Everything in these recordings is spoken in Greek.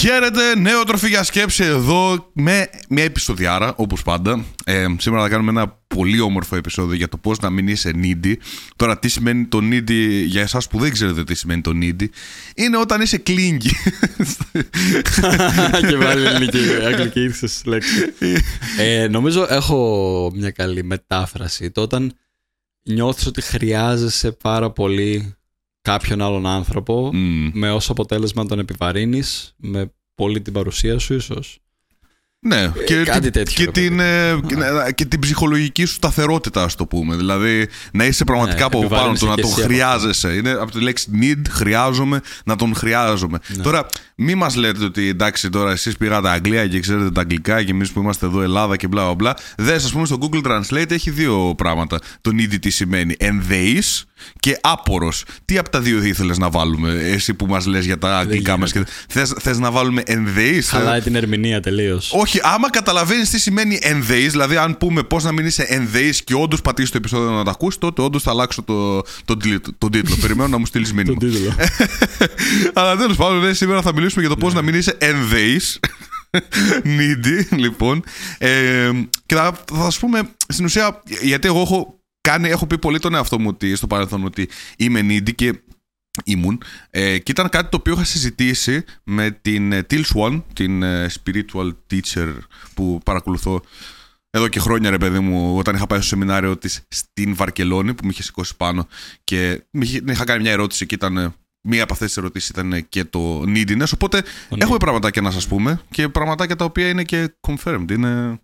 Χαίρετε, νέο τροφή για σκέψη εδώ με μια επεισοδιάρα όπως πάντα. Ε, σήμερα θα κάνουμε ένα πολύ όμορφο επεισόδιο για το πώς να μην είσαι needy. Τώρα τι σημαίνει το needy για εσάς που δεν ξέρετε τι σημαίνει το needy. Είναι όταν είσαι clingy. και βάλει ελληνική αγγλική ήρθες λέξη. Ε, νομίζω έχω μια καλή μετάφραση. Το όταν νιώθεις ότι χρειάζεσαι πάρα πολύ κάποιον άλλον άνθρωπο Μμμ. με ως αποτέλεσμα να τον επιβαρύνεις με πολύ την παρουσία σου ίσως. Ναι, και, Ε, κάτι την, τέτοιο, και, ρε την, ε, και, να- και την ψυχολογική σου σταθερότητα, ας το πούμε. Δηλαδή, να είσαι πραγματικά Ναι, από πάνω επιβάρυνση του, να και τον εσύ από χρειάζεσαι. Είναι από τη λέξη need, χρειάζομαι, να τον χρειάζομαι. Ναι. Τώρα, μη μας λέτε ότι εντάξει, τώρα εσείς πήγατε Αγγλία και ξέρετε τα αγγλικά και εμείς που είμαστε εδώ Ελλάδα και μπλα μπλα μπλα. Δες, ας πούμε, στο Google Translate έχει δύο πράγματα. Το needy τι σημαίνει. Ενδεή και άπορος. Τι από τα δύο ήθελες να βάλουμε, εσύ που μας λες για τα αγγλικά μας. Θες να βάλουμε ενδεή. Χαλάει την ερμηνεία τελείως. Όχι, άμα καταλαβαίνεις τι σημαίνει ενδεή, δηλαδή αν πούμε πώς να μην είσαι ενδεή και όντως πατήσεις το επεισόδιο να το ακούσει, τότε όντως θα αλλάξω το, τον τίτλο. τον τίτλο. Περιμένω να μου στείλεις μήνυμα. Τον τίτλο. Αλλά τέλος πάντων, ναι, σήμερα θα μιλήσουμε για το πώς Ναι. να μην είσαι ενδεή. Needy, λοιπόν. Ε, και θα, θα σου πούμε στην ουσία, γιατί εγώ έχω, κάνει, έχω πει πολύ τον εαυτό μου ότι, στο παρελθόν ότι είμαι needy και ήμουν. Ε, και ήταν κάτι το οποίο είχα συζητήσει με την ε, Till Swan, την ε, spiritual teacher που παρακολουθώ εδώ και χρόνια, ρε παιδί μου, όταν είχα πάει στο σεμινάριο της στην Βαρκελόνη, που με είχε σηκώσει πάνω και με είχε, είχα κάνει μια ερώτηση και ήταν. ε, Μία από αυτές τις ερωτήσεις ήταν ε, και το neediness. Οπότε έχουμε πραγματάκια να σας πούμε και πραγματάκια τα οποία είναι και confirmed. Είναι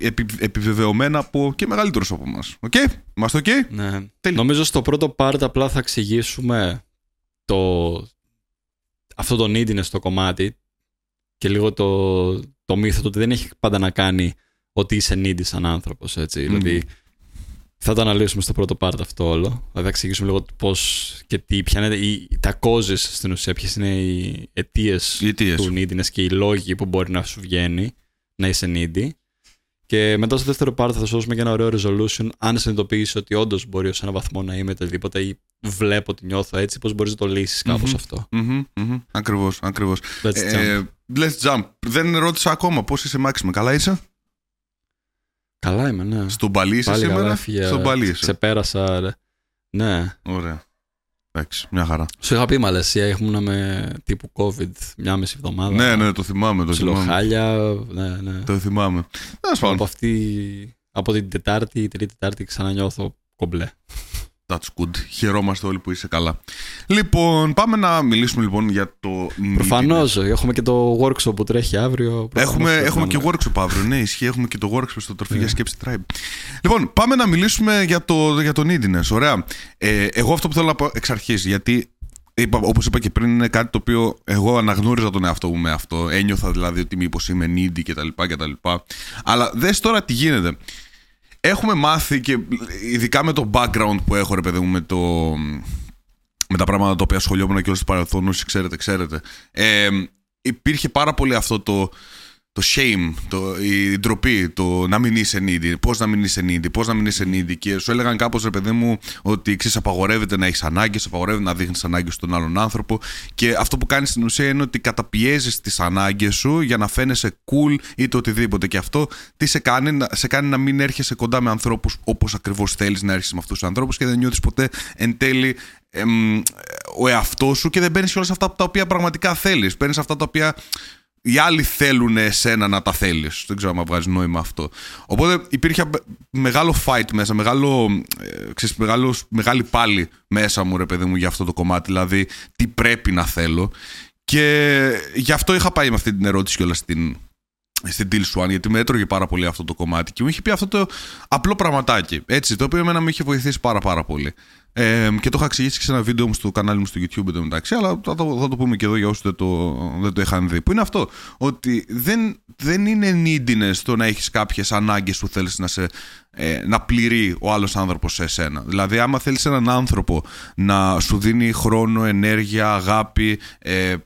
επι, επιβεβαιωμένα από και μεγαλύτερους από εμάς. Οκ, είμαστε οκ; Ναι. Τέλεια. Νομίζω στο πρώτο part απλά θα εξηγήσουμε το... αυτό το neediness στο κομμάτι και λίγο το, το μύθο του ότι δεν έχει πάντα να κάνει ότι είσαι needy σαν άνθρωπος, έτσι. Μμμ. Δηλαδή, θα το αναλύσουμε στο πρώτο part αυτό όλο. Δηλαδή, θα εξηγήσουμε λίγο πώς και τι, ποια είναι οι, τα causes στην ουσία, ποιες είναι οι αιτίες Οι αιτίες. του neediness και οι λόγοι που μπορεί να σου βγαίνει να είσαι needy. Και μετά στο δεύτερο part θα σου δώσουμε και ένα ωραίο resolution. Αν συνειδητοποιήσεις ότι όντως μπορεί σε έναν βαθμό να είμαι οτιδήποτε ή βλέπω ότι νιώθω έτσι, πώς μπορείς να το λύσεις κάπως Μμμ. αυτό. Μμμ, μμμ. Ακριβώς, ακριβώς. Let's jump. Ε, let's jump. Δεν ρώτησα ακόμα πώς είσαι Μάξιμε. Καλά είσαι; Καλά είμαι, ναι. Στον Παλί είσαι Πάλι καλά σήμερα; έφυγε. Στον Παλί είσαι. Ξεπέρασα. ρε. Ναι. Ωραία. Εντάξει, μια χαρά. Σου είχα πει Μαλαισία, ήμουν με τύπου COVID μια μισή εβδομάδα. Ναι, ναι, το θυμάμαι. Το θυμάμαι. Ψιλοχάλια. Ναι, ναι. Το θυμάμαι. Τέλος Από πάντων. αυτή. Από την Τετάρτη, Τρίτη Τετάρτη ξανανιώθω κομπλέ. That's good. Χαιρόμαστε όλοι που είσαι καλά. Λοιπόν, πάμε να μιλήσουμε λοιπόν για το. Προφανώς. Έχουμε και το workshop που τρέχει αύριο. προφανώς Έχουμε, πρέπει έχουμε να και μιλάμε. workshop αύριο. Ναι, ισχύει. Έχουμε και το workshop στο τροφή Ναι. για σκέψη Tribe. Λοιπόν, πάμε να μιλήσουμε για το, για το neediness. Ωραία. Ε, εγώ αυτό που θέλω να πω εξ αρχής, γιατί είπα, όπως είπα και πριν, είναι κάτι το οποίο εγώ αναγνώριζα τον εαυτό μου με αυτό. Ένιωθα δηλαδή ότι μήπως είμαι needy κτλ. κτλ. Αλλά δες τώρα τι γίνεται. Έχουμε μάθει και ειδικά με το background που έχω, ρε παιδί μου, με το, με τα πράγματα τα οποία ασχολιόμουν και όλο στο παρελθόν, όσοι ξέρετε, ξέρετε. Ε, υπήρχε πάρα πολύ αυτό το, το shame, το, η ντροπή, το να μην είσαι needy. Πώς να μην είσαι needy, πώς να μην είσαι needy. Και σου έλεγαν κάπως, ρε παιδί μου, ότι ξέρεις, απαγορεύεται να έχεις ανάγκες, απαγορεύεται να δείχνεις ανάγκες στον άλλον άνθρωπο. Και αυτό που κάνεις στην ουσία είναι ότι καταπιέζεις τις ανάγκες σου για να φαίνεσαι cool ή το οτιδήποτε. Και αυτό τι σε κάνει, να- σε κάνει να μην έρχεσαι κοντά με ανθρώπους όπως ακριβώς θέλεις να έρχεσαι με αυτούς τους ανθρώπους και δεν νιώθεις ποτέ εν τέλει εμ, ο εαυτός σου και δεν παίρνεις όλα αυτά τα οποία πραγματικά θέλεις. Παίρνεις αυτά τα οποία οι άλλοι θέλουν εσένα να τα θέλεις. Δεν ξέρω αν βγάζει νόημα αυτό. Οπότε υπήρχε μεγάλο fight μέσα, μεγάλο, ε, ξέρεις, μεγάλος, μεγάλη πάλι μέσα μου, ρε παιδί μου, για αυτό το κομμάτι. Δηλαδή, τι πρέπει να θέλω. Και γι' αυτό είχα πάει με αυτή την ερώτηση κιόλας στην, στην Deal Swan, γιατί με έτρωγε πάρα πολύ αυτό το κομμάτι και μου είχε πει αυτό το απλό πραγματάκι. Έτσι, το οποίο εμένα με είχε βοηθήσει πάρα πάρα πολύ. Ε, και το είχα εξηγήσει και σε ένα βίντεο μου στο κανάλι μου στο YouTube εντωμεταξύ, αλλά θα το, θα το πούμε και εδώ για όσους δεν το, δεν το είχαν δει. Που είναι αυτό, ότι δεν, δεν είναι neediness το να έχεις κάποιες ανάγκες που θέλεις να, σε, ε, να πληρεί ο άλλος άνθρωπος σε εσένα. Δηλαδή, άμα θέλεις έναν άνθρωπο να σου δίνει χρόνο, ενέργεια, αγάπη, ε, ε,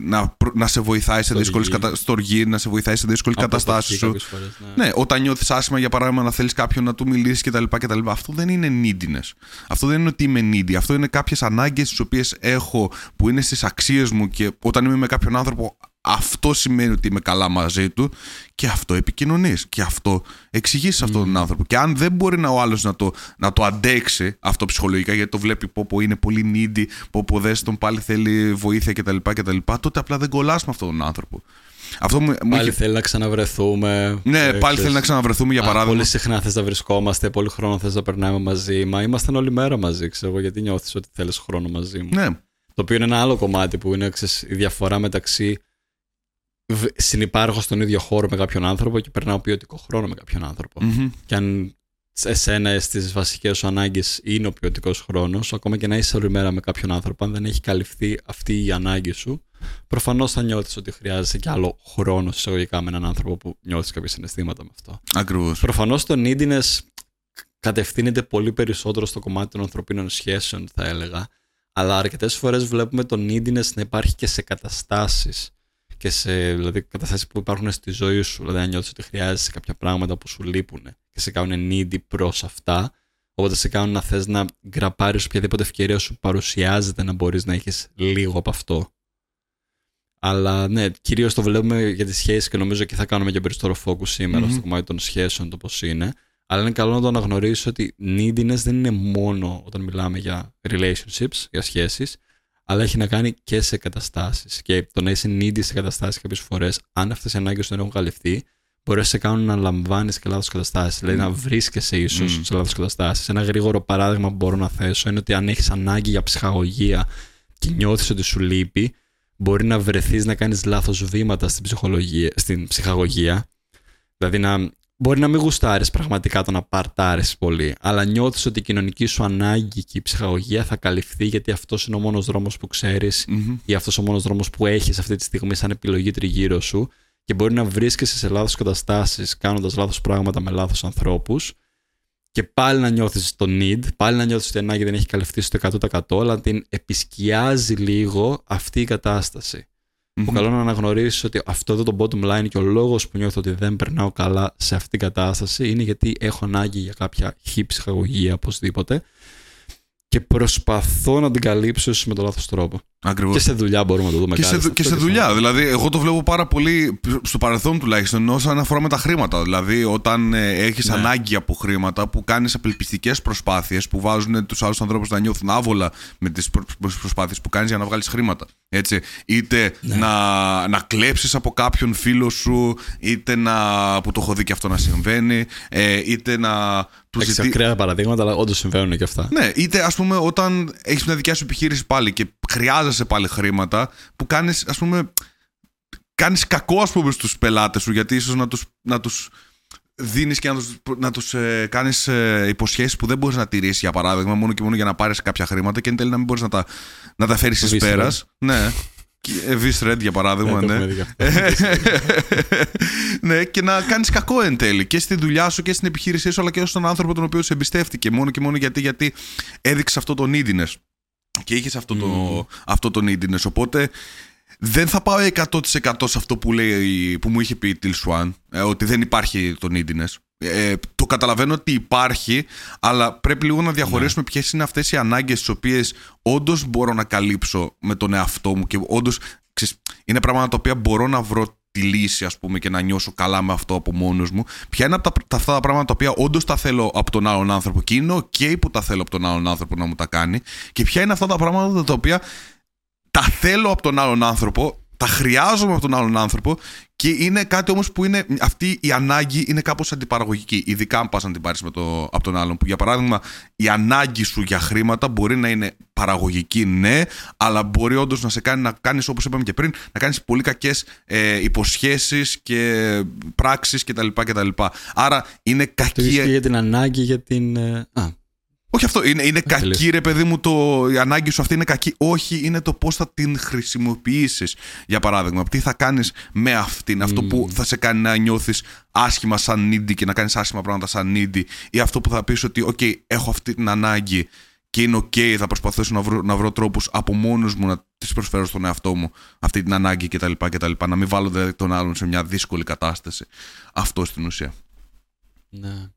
να, προ- να σε βοηθάει σε δύσκολες Στοργή. κατα... στοργή, να σε βοηθάει σε δύσκολε καταστάσεις σου. κάποιες φορές, ναι. Ναι, όταν νιώθεις άσχημα, για παράδειγμα, να θέλεις κάποιον να του μιλήσεις κτλ. κτλ. Αυτό δεν είναι neediness. Αυτό δεν είναι ότι είμαι needy. Αυτό είναι κάποιες ανάγκες τις οποίες έχω που είναι στις αξίες μου και όταν είμαι με κάποιον άνθρωπο αυτό σημαίνει ότι είμαι καλά μαζί του και αυτό επικοινωνείς. Και αυτό εξηγείς σε αυτόν τον άνθρωπο. Και αν δεν μπορεί να ο άλλος να το, να το αντέξει αυτό ψυχολογικά, γιατί το βλέπει πω, πω είναι πολύ needy, πω, πω δες τον πάλι θέλει βοήθεια κτλ. κτλ τότε απλά δεν κολλάς με αυτόν τον άνθρωπο. Αυτό μου, πάλι είχε... θέλει να ξαναβρεθούμε. Ναι, πάλι θέλει να ξαναβρεθούμε για παράδειγμα. Πολύ συχνά θες να βρισκόμαστε, πολύ χρόνο θες να περνάμε μαζί. Μα ήμασταν όλη μέρα μαζί, ξέρω εγώ, γιατί νιώθεις ότι θέλεις χρόνο μαζί μου. Ναι. Το οποίο είναι ένα άλλο κομμάτι που είναι ξέρεις, η διαφορά μεταξύ συνυπάρχω στον ίδιο χώρο με κάποιον άνθρωπο και περνάω ποιοτικό χρόνο με κάποιον άνθρωπο. Mm-hmm. Και αν εσένα στις βασικές σου ανάγκες είναι ο ποιοτικός χρόνος, ακόμα και να είσαι όλη μέρα με κάποιον άνθρωπο, αν δεν έχει καλυφθεί αυτή η ανάγκη σου, προφανώς θα νιώθεις ότι χρειάζεσαι και άλλο χρόνο εισαγωγικά με έναν άνθρωπο που νιώθεις κάποια συναισθήματα με αυτό. Ακριβώς. Προφανώς το neediness κατευθύνεται πολύ περισσότερο στο κομμάτι των ανθρωπίνων σχέσεων, θα έλεγα. Αλλά αρκετές φορές βλέπουμε το neediness να υπάρχει και σε καταστάσεις και σε δηλαδή, καταστάσεις που υπάρχουν στη ζωή σου. Δηλαδή, αν νιώθεις ότι χρειάζεσαι κάποια πράγματα που σου λείπουν και σε κάνουν needy προς αυτά, οπότε σε κάνουν να θες να γκραπάρει οποιαδήποτε ευκαιρία σου παρουσιάζεται να μπορείς να έχεις λίγο από αυτό. Αλλά ναι, κυρίως το βλέπουμε για τις σχέσεις και νομίζω και θα κάνουμε και περισσότερο focus σήμερα mm-hmm. στο κομμάτι των σχέσεων, το πώς είναι. Αλλά είναι καλό να το αναγνωρίσει ότι neediness δεν είναι μόνο όταν μιλάμε για relationships, για σχέσεις, αλλά έχει να κάνει και σε καταστάσεις. Και το να είσαι needy σε καταστάσεις κάποιες φορές, αν αυτές οι ανάγκες δεν έχουν καλυφθεί, μπορεί να σε κάνουν να λαμβάνεις και λάθος καταστάσεις. Δηλαδή να βρίσκεσαι ίσως mm. σε λάθος καταστάσεις. Ένα γρήγορο παράδειγμα που μπορώ να θέσω είναι ότι αν έχεις ανάγκη για ψυχαγωγία και νιώθεις ότι σου λείπει, μπορεί να βρεθείς να κάνεις λάθος βήματα στην, ψυχολογία, στην ψυχαγωγία. Δηλαδή να Μπορεί να μην γουστάρεις πραγματικά το να παρτάρεις πολύ, αλλά νιώθεις ότι η κοινωνική σου ανάγκη και η ψυχαγωγία θα καλυφθεί γιατί αυτός είναι ο μόνος δρόμος που ξέρεις mm-hmm. ή αυτός ο μόνος δρόμος που έχεις αυτή τη στιγμή σαν επιλογή τριγύρω σου. Και μπορεί να βρίσκεσαι σε λάθος καταστάσεις, κάνοντας λάθος πράγματα με λάθος ανθρώπους. Και πάλι να νιώθεις το need, πάλι να νιώθεις ότι η ανάγκη δεν έχει καλυφθεί στο 100%, αλλά την επισκιάζει λίγο αυτή η κατάσταση. Mm-hmm. Που καλό να αναγνωρίσεις ότι αυτό εδώ το bottom line και ο λόγος που νιώθω ότι δεν περνάω καλά σε αυτήν την κατάσταση είναι γιατί έχω ανάγκη για κάποια χή ψυχαγωγία οπωσδήποτε και προσπαθώ να την καλύψω με τον λάθος τρόπο. Ακριβώς. Και σε δουλειά μπορούμε να το δούμε και σε, και σε δουλειά. Δηλαδή, εγώ το βλέπω πάρα πολύ στο παρελθόν τουλάχιστον όσον αφορά με τα χρήματα. Δηλαδή, όταν ε, έχεις ναι. ανάγκη από χρήματα που κάνεις απελπιστικές προσπάθειες που βάζουν τους άλλους ανθρώπους να νιώθουν άβολα με τις προσπάθειες που κάνεις για να βγάλεις χρήματα. Έτσι. Είτε ναι. να, να κλέψεις από κάποιον φίλο σου, είτε να. που το έχω δει και αυτό να συμβαίνει, ε, είτε να. Έχεις ζητή... ακραία παραδείγματα, αλλά όντως συμβαίνουν και αυτά. Ναι, είτε ας πούμε όταν έχεις μια δικιά σου επιχείρηση πάλι και χρειάζεσαι πάλι χρήματα που κάνεις ας πούμε κάνεις κακό ας πούμε στους πελάτες σου γιατί ίσως να τους, να τους δίνεις και να τους, να τους ε, κάνεις ε, υποσχέσεις που δεν μπορείς να τηρήσεις για παράδειγμα μόνο και μόνο για να πάρεις κάποια χρήματα και εν τέλει να μην μπορείς να τα, να τα φέρεις εις πέρας. Ναι. Red για παράδειγμα, ναι. Ναι. ναι, και να κάνεις κακό εν τέλει και στη δουλειά σου και στην επιχείρησή σου αλλά και στον άνθρωπο τον οποίο σε εμπιστεύτηκε μόνο και μόνο γιατί, γιατί έδειξες αυτό το neediness και είχες αυτό, το, αυτό το neediness. Οπότε δεν θα πάω 100% σε αυτό που, λέει, που μου είχε πει η Till Swan, ε, ότι δεν υπάρχει το neediness. Ε, το καταλαβαίνω ότι υπάρχει, αλλά πρέπει λίγο να διαχωρίσουμε ναι. ποιες είναι αυτές οι ανάγκες τις οποίες όντως μπορώ να καλύψω με τον εαυτό μου και όντως είναι πράγματα τα οποία μπορώ να βρω τη λύση, ας πούμε, και να νιώσω καλά με αυτό από μόνος μου. Ποια είναι από τα, αυτά τα πράγματα τα οποία όντως τα θέλω από τον άλλον άνθρωπο και είναι OK που τα θέλω από τον άλλον άνθρωπο να μου τα κάνει. Και ποια είναι αυτά τα πράγματα τα οποία τα θέλω από τον άλλον άνθρωπο, τα χρειάζομαι από τον άλλον άνθρωπο και είναι κάτι όμως που είναι. Αυτή η ανάγκη είναι κάπως αντιπαραγωγική. Ειδικά αν πας να την πάρεις από τον άλλον. Που για παράδειγμα, η ανάγκη σου για χρήματα μπορεί να είναι παραγωγική, ναι, αλλά μπορεί όντως να σε κάνει να κάνεις, όπως είπαμε και πριν, να κάνεις πολύ κακές ε, υποσχέσεις και πράξεις κτλ, κτλ. Άρα είναι κακή. Το για την ανάγκη για την. Ε, α, όχι αυτό. Είναι, είναι κακή, ρε παιδί μου, το, η ανάγκη σου αυτή είναι κακή. Όχι, είναι το πώς θα την χρησιμοποιήσεις. Για παράδειγμα, τι θα κάνεις με αυτήν. Αυτό που θα σε κάνει να νιώθεις άσχημα σαν needy και να κάνεις άσχημα πράγματα σαν needy. Ή αυτό που θα πεις ότι, OK, έχω αυτή την ανάγκη και είναι OK, θα προσπαθήσω να βρω, να βρω τρόπους από μόνος μου να τη προσφέρω στον εαυτό μου αυτή την ανάγκη κτλ. κτλ να μην βάλω δηλαδή, τον άλλον σε μια δύσκολη κατάσταση. Αυτό στην ουσία. Ναι.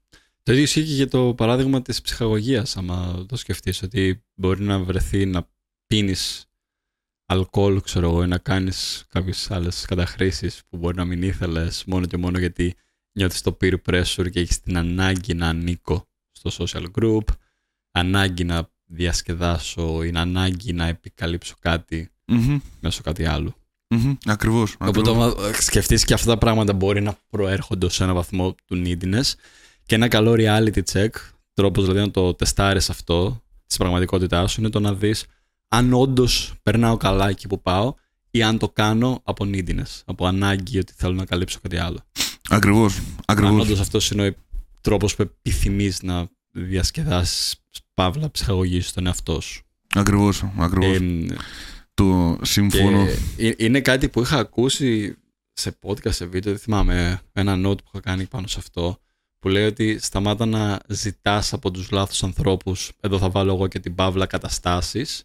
Το ίδιο ισχύει και για το παράδειγμα της ψυχαγωγίας, άμα το σκεφτείς, ότι μπορεί να βρεθεί να πίνεις αλκοόλ, ξέρω εγώ, ή να κάνεις κάποιες άλλες καταχρήσεις που μπορεί να μην ήθελες μόνο και μόνο γιατί νιώθεις το peer pressure και έχεις την ανάγκη να ανήκω στο social group, ανάγκη να διασκεδάσω ή ανάγκη να επικαλύψω κάτι Μμμ, μέσω κάτι άλλο. μμμ, Ακριβώς. Οπότε ακριβώς. άμα σκεφτείς και αυτά τα πράγματα μπορεί να προέρχονται σε ένα βαθμό του neediness και ένα καλό reality check, τρόπος δηλαδή να το τεστάρεις αυτό της πραγματικότητάς σου είναι το να δεις αν όντως περνάω καλά εκεί που πάω ή αν το κάνω από neediness, από ανάγκη ότι θέλω να καλύψω κάτι άλλο. Ακριβώς. Αν Ακριβώς. όντως αυτός είναι ο τρόπος που επιθυμείς να διασκεδάσεις παύλα ψυχαγωγήσεις τον εαυτό σου. Ακριβώς. Ακριβώς. Ε, Το συμφωνώ. Και ε- είναι κάτι που είχα ακούσει σε podcast, σε βίντεο, δεν θυμάμαι, ένα note που είχα κάνει πάνω σε αυτό, που λέει ότι σταμάτα να ζητάς από τους λάθος ανθρώπους, εδώ θα βάλω εγώ και την παύλα καταστάσεις,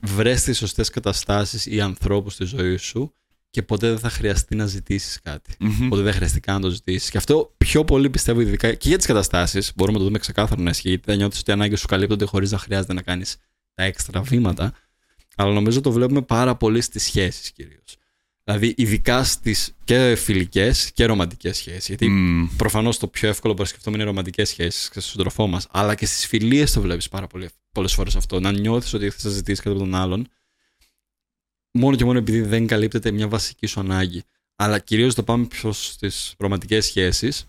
βρες τις σωστές καταστάσεις ή ανθρώπους στη ζωή σου και ποτέ δεν θα χρειαστεί να ζητήσεις κάτι. Μμμ. Ποτέ δεν χρειαστεί καν να το ζητήσεις. Και αυτό πιο πολύ πιστεύω ειδικά και για τις καταστάσεις. Μπορούμε να το δούμε ξεκάθαρα να ισχύει. Γιατί δεν νιώθεις ότι οι ανάγκες σου καλύπτονται χωρίς να χρειάζεται να κάνεις τα έξτρα βήματα. Αλλά νομίζω το βλέπουμε πάρα πολύ στις σχέσεις κυρίως. Δηλαδή, ειδικά στις και φιλικές και ρομαντικές σχέσεις. Γιατί Μμ. προφανώς το πιο εύκολο που σκεφτούμε είναι ρομαντικές σχέσεις και στον σύντροφό μας. Αλλά και στις φιλίες το βλέπεις πάρα πολλές φορές αυτό. Να νιώθεις ότι θε να ζητήσεις κάτι από τον άλλον. Μόνο και μόνο επειδή δεν καλύπτεται μια βασική σου ανάγκη. Αλλά κυρίως το πάμε πιο στις ρομαντικές σχέσεις.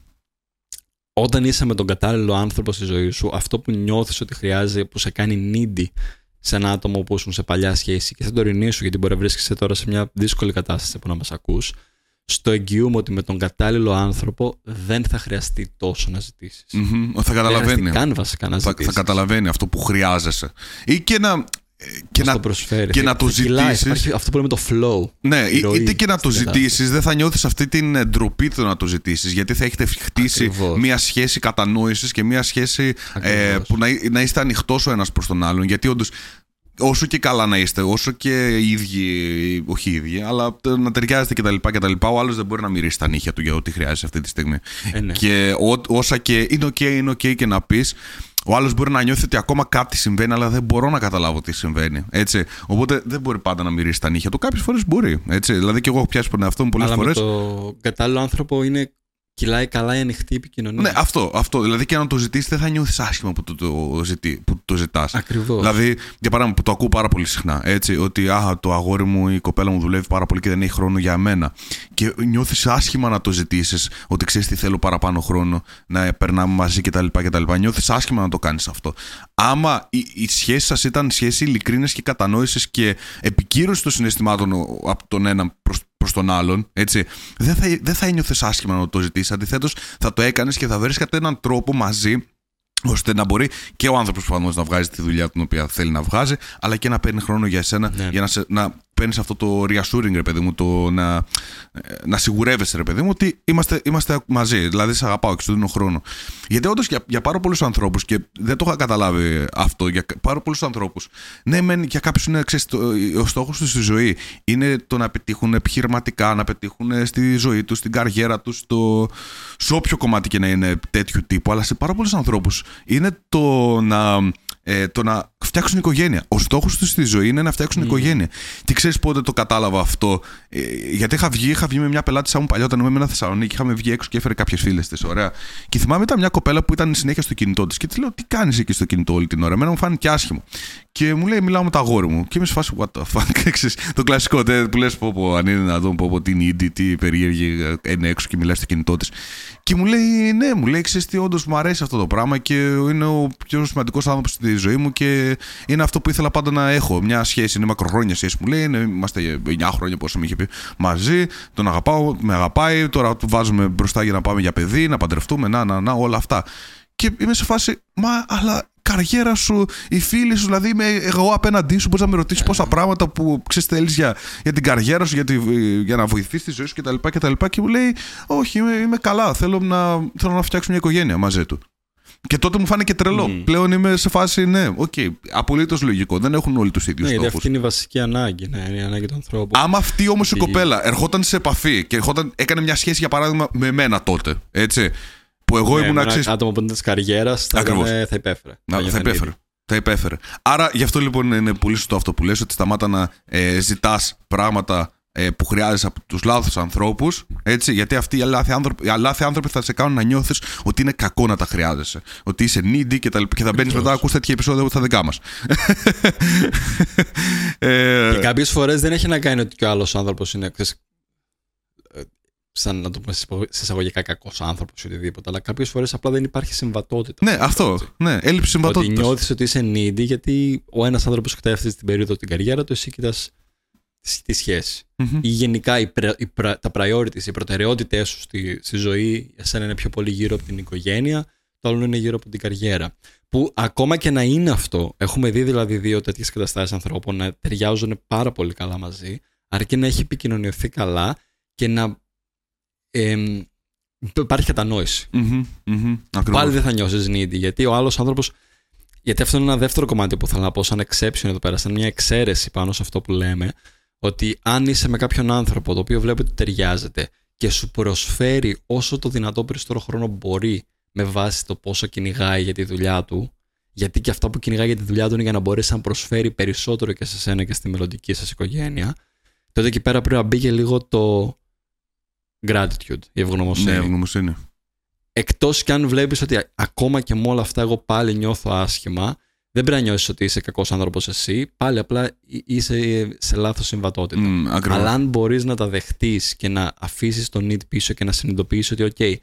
Όταν είσαι με τον κατάλληλο άνθρωπο στη ζωή σου, αυτό που νιώθεις ότι χρειάζεται, που σε κάνει needy σε ένα άτομο που ήσουν σε παλιά σχέση και στην τωρινή σου, γιατί μπορεί να βρίσκεσαι τώρα σε μια δύσκολη κατάσταση που να μας ακούς, στο εγγυούμε ότι με τον κατάλληλο άνθρωπο δεν θα χρειαστεί τόσο να ζητήσεις. Μμμ. Θα Δεν θα καταλαβαίνει. χρειαστεί καν βασικά να Θα, ζητήσεις. θα καταλαβαίνει αυτό που χρειάζεσαι. Ή και να. Και να, το προσφέρει. και Θα- να το θα κυλάει. ζητήσεις. Υπάρχει Αυτό που λέμε το flow. ναι, ή- ροή είτε και να το στην κατάσταση. ζητήσεις, δεν θα νιώθεις αυτή την ε, ντροπή του να το ζητήσεις. Γιατί θα έχετε χτίσει Ακριβώς. μια σχέση κατανόησης και μια σχέση ε, Ακριβώς. που να, να είστε ανοιχτός ο ένας προς τον άλλον. Γιατί όντως, όσο και καλά να είστε, όσο και οι ίδιοι, όχι οι ίδιοι, αλλά να ταιριάζετε κτλ. κτλ ο άλλος δεν μπορεί να μυρίσει τα νύχια του για ό,τι χρειάζεται αυτή τη στιγμή. Ε, ναι. Και ό, όσα και είναι οκ, είναι οκ και να πεις, ο άλλος μπορεί να νιώθει ότι ακόμα κάτι συμβαίνει, αλλά δεν μπορώ να καταλάβω τι συμβαίνει. Έτσι. Οπότε δεν μπορεί πάντα να μυρίσει τα νύχια του. Κάποιες φορές μπορεί. Έτσι. Δηλαδή και εγώ έχω πιάσει τον εαυτό μου πολλές Αλλά φορές. με το κατάλληλο άνθρωπο είναι κυλάει καλά η ανοιχτή επικοινωνία. Ναι, αυτό, αυτό. Δηλαδή και να το ζητήσεις δεν θα νιώθεις άσχημα που το, το, ζητεί, που το ζητάς. Ακριβώς. Δηλαδή, για παράδειγμα, που το ακούω πάρα πολύ συχνά. Έτσι, ότι α, το αγόρι μου ή η κοπέλα μου δουλεύει πάρα πολύ και δεν έχει χρόνο για μένα. Και νιώθεις άσχημα να το ζητήσεις, ότι ξέρεις τι θέλω παραπάνω χρόνο, να περνάμε μαζί κτλ. κτλ. Νιώθεις άσχημα να το κάνεις αυτό. Άμα η, η σχέση σας ήταν σχέση ειλικρίνεια και κατανόησης και επικύρωσης των συναισθημάτων ο- από τον ένα προς προς τον άλλον, έτσι, δεν θα, δεν θα ένιωθες άσχημα να το ζητήσεις. Αντιθέτως, θα το έκανες και θα βρίσκατε έναν τρόπο μαζί ώστε να μπορεί και ο άνθρωπος προφανώ να βγάζει τη δουλειά την οποία θέλει να βγάζει, αλλά και να παίρνει χρόνο για εσένα, Ναι. για να, σε, να παίρνεις αυτό το reassuring, ρε παιδί μου, το να, ε, να σιγουρεύεσαι, ρε παιδί μου, ότι είμαστε, είμαστε μαζί. Δηλαδή, σε αγαπάω και σου δίνω χρόνο. Γιατί όντως για, για πάρα πολλούς ανθρώπους, και δεν το είχα καταλάβει αυτό, για πάρα πολλούς ανθρώπους, ναι, μεν για κάποιους είναι, ξέρεις, το, ο στόχος τους στη ζωή είναι το να πετύχουν επιχειρηματικά, να πετύχουν στη ζωή τους, στην καριέρα τους, στο, σε όποιο κομμάτι και να είναι τέτοιου τύπου. Αλλά σε πάρα πολλούς ανθρώπους είναι το να, ε, το να φτιάξουν οικογένεια. Ο στόχος τους στη ζωή είναι να φτιάξουν οικογένεια. Και ξέρεις πότε το κατάλαβα αυτό; Ε, γιατί είχα βγει, είχα βγει με μια πελάτη μου παλιότερα, με ένα Θεσσαλονίκη, είχαμε βγει έξω και έφερε κάποιες φίλες της. Ωραία. Και θυμάμαι ήταν μια κοπέλα που ήταν συνέχεια στο κινητό της. Και της λέω, Τι κάνεις εκεί στο κινητό όλη την ώρα; Εμένα μου φάνηκε άσχημο. Και μου λέει, Μιλάω με το αγόρι μου. Και είμαι σε φάση, What the fuck. Ξέρεις, το κλασικό τε, που λες, πω, πω, αν είναι να δω, πω, πω, τι είναι ήδη, τι περίεργη, ε, είναι έξω και μιλάει στο κινητό της. Και μου λέει, Ναι, μου λέει, ξέρεις τι, όντως μου αρέσει αυτό το πράγμα και είναι ο πιο σημαντικός άνθρωπος στη ζωή μου και είναι αυτό που ήθελα πάντα να έχω. Μια σχέση, είναι μακροχρόνια σχέση. Μου λέει, είναι, είμαστε 9 χρόνια πόσο με είχε πει μαζί, τον αγαπάω, με αγαπάει, τώρα του βάζουμε μπροστά για να πάμε για παιδί, να παντρευτούμε, να, να, να, όλα αυτά. Και είμαι σε φάση, μα, αλλά καριέρα σου, οι φίλοι σου, δηλαδή είμαι εγώ απέναντί σου, μπορείς να με ρωτήσεις πόσα πράγματα που ξέρεις θέλεις για, για την καριέρα σου, για, τη, για να βοηθήσεις τη ζωή σου κτλ. Και, και μου λέει, Όχι, είμαι, είμαι καλά. Θέλω να, θέλω να φτιάξω μια οικογένεια μαζί του. Και τότε μου φάνηκε τρελό. Μμμ. Πλέον είμαι σε φάση, ναι, ok, okay, απολύτως λογικό. Δεν έχουν όλοι τους ίδιους Ναι, γιατί στόχους. αυτή είναι η βασική ανάγκη. Ναι, είναι η ανάγκη του ανθρώπου. Άμα αυτή όμως η Η- κοπέλα ερχόταν σε επαφή και ερχόταν, έκανε μια σχέση για παράδειγμα με μένα τότε, έτσι. Που εγώ Ναι, ήμουν με ένα αξί. άτομο που είναι της καριέρας θα, Ακριβώς. ήταν- θα υπέφερε. Να, θα νιώθει υπέφερε. ανήδη. Τα υπέφερε. Άρα γι' αυτό λοιπόν είναι πολύ σωστό αυτό που λες ότι σταμάτα να ε, ζητάς πράγματα ε, που χρειάζεσαι από τους λάθος ανθρώπους έτσι, γιατί αυτοί οι λάθη άνθρωποι, οι λάθη άνθρωποι θα σε κάνουν να νιώθεις ότι είναι κακό να τα χρειάζεσαι ότι είσαι needy και, τα, και θα μπαίνεις μετά ακούς τέτοια επεισόδια από τα δικά μας ε, και κάποιες φορές δεν έχει να κάνει ότι και ο άλλος άνθρωπος είναι σαν να το πούμε σε εισαγωγικά κακός άνθρωπος ή οτιδήποτε, αλλά κάποιες φορές απλά δεν υπάρχει συμβατότητα. Ναι, αυτό. Ναι, έλλειψη συμβατότητας. Ότι νιώθεις ότι είσαι needy, γιατί ο ένας άνθρωπος κοιτάει αυτή την περίοδο την καριέρα του, εσύ κοιτάς τη σχεση mm-hmm. Ή γενικά οι, οι, τα priorities, οι προτεραιότητές σου στη, στη ζωή, εσένα είναι πιο πολύ γύρω από την οικογένεια, το άλλο είναι γύρω από την καριέρα. Που ακόμα και να είναι αυτό, έχουμε δει δηλαδή δύο τέτοιες καταστάσεις ανθρώπων να ταιριάζουν πάρα πολύ καλά μαζί, αρκεί να έχει επικοινωνιωθεί καλά και να ε, υπάρχει κατανόηση. Mm-hmm, mm-hmm, Πάλι δεν θα νιώσεις needy, γιατί ο άλλος άνθρωπος. Γιατί αυτό είναι ένα δεύτερο κομμάτι που θέλω να πω, σαν exception εδώ πέρα, σαν μια εξαίρεση πάνω σε αυτό που λέμε, ότι αν είσαι με κάποιον άνθρωπο το οποίο βλέπει ότι ταιριάζεται και σου προσφέρει όσο το δυνατό περισσότερο χρόνο μπορεί με βάση το πόσο κυνηγάει για τη δουλειά του, γιατί και αυτά που κυνηγάει για τη δουλειά του είναι για να μπορέσει να προσφέρει περισσότερο και σε σένα και στη μελλοντική σας οικογένεια, τότε εκεί πέρα πρέπει να μπει και λίγο το gratitude, η ευγνωμοσύνη. Ναι, ευγνωμοσύνη. Εκτός κι αν βλέπεις ότι ακόμα και με όλα αυτά εγώ πάλι νιώθω άσχημα, δεν πρέπει να νιώσεις ότι είσαι κακός άνθρωπος εσύ, πάλι απλά είσαι σε λάθος συμβατότητα. Mm, Αλλά αν μπορείς να τα δεχτείς και να αφήσεις τον need πίσω και να συνειδητοποιήσεις ότι, OK,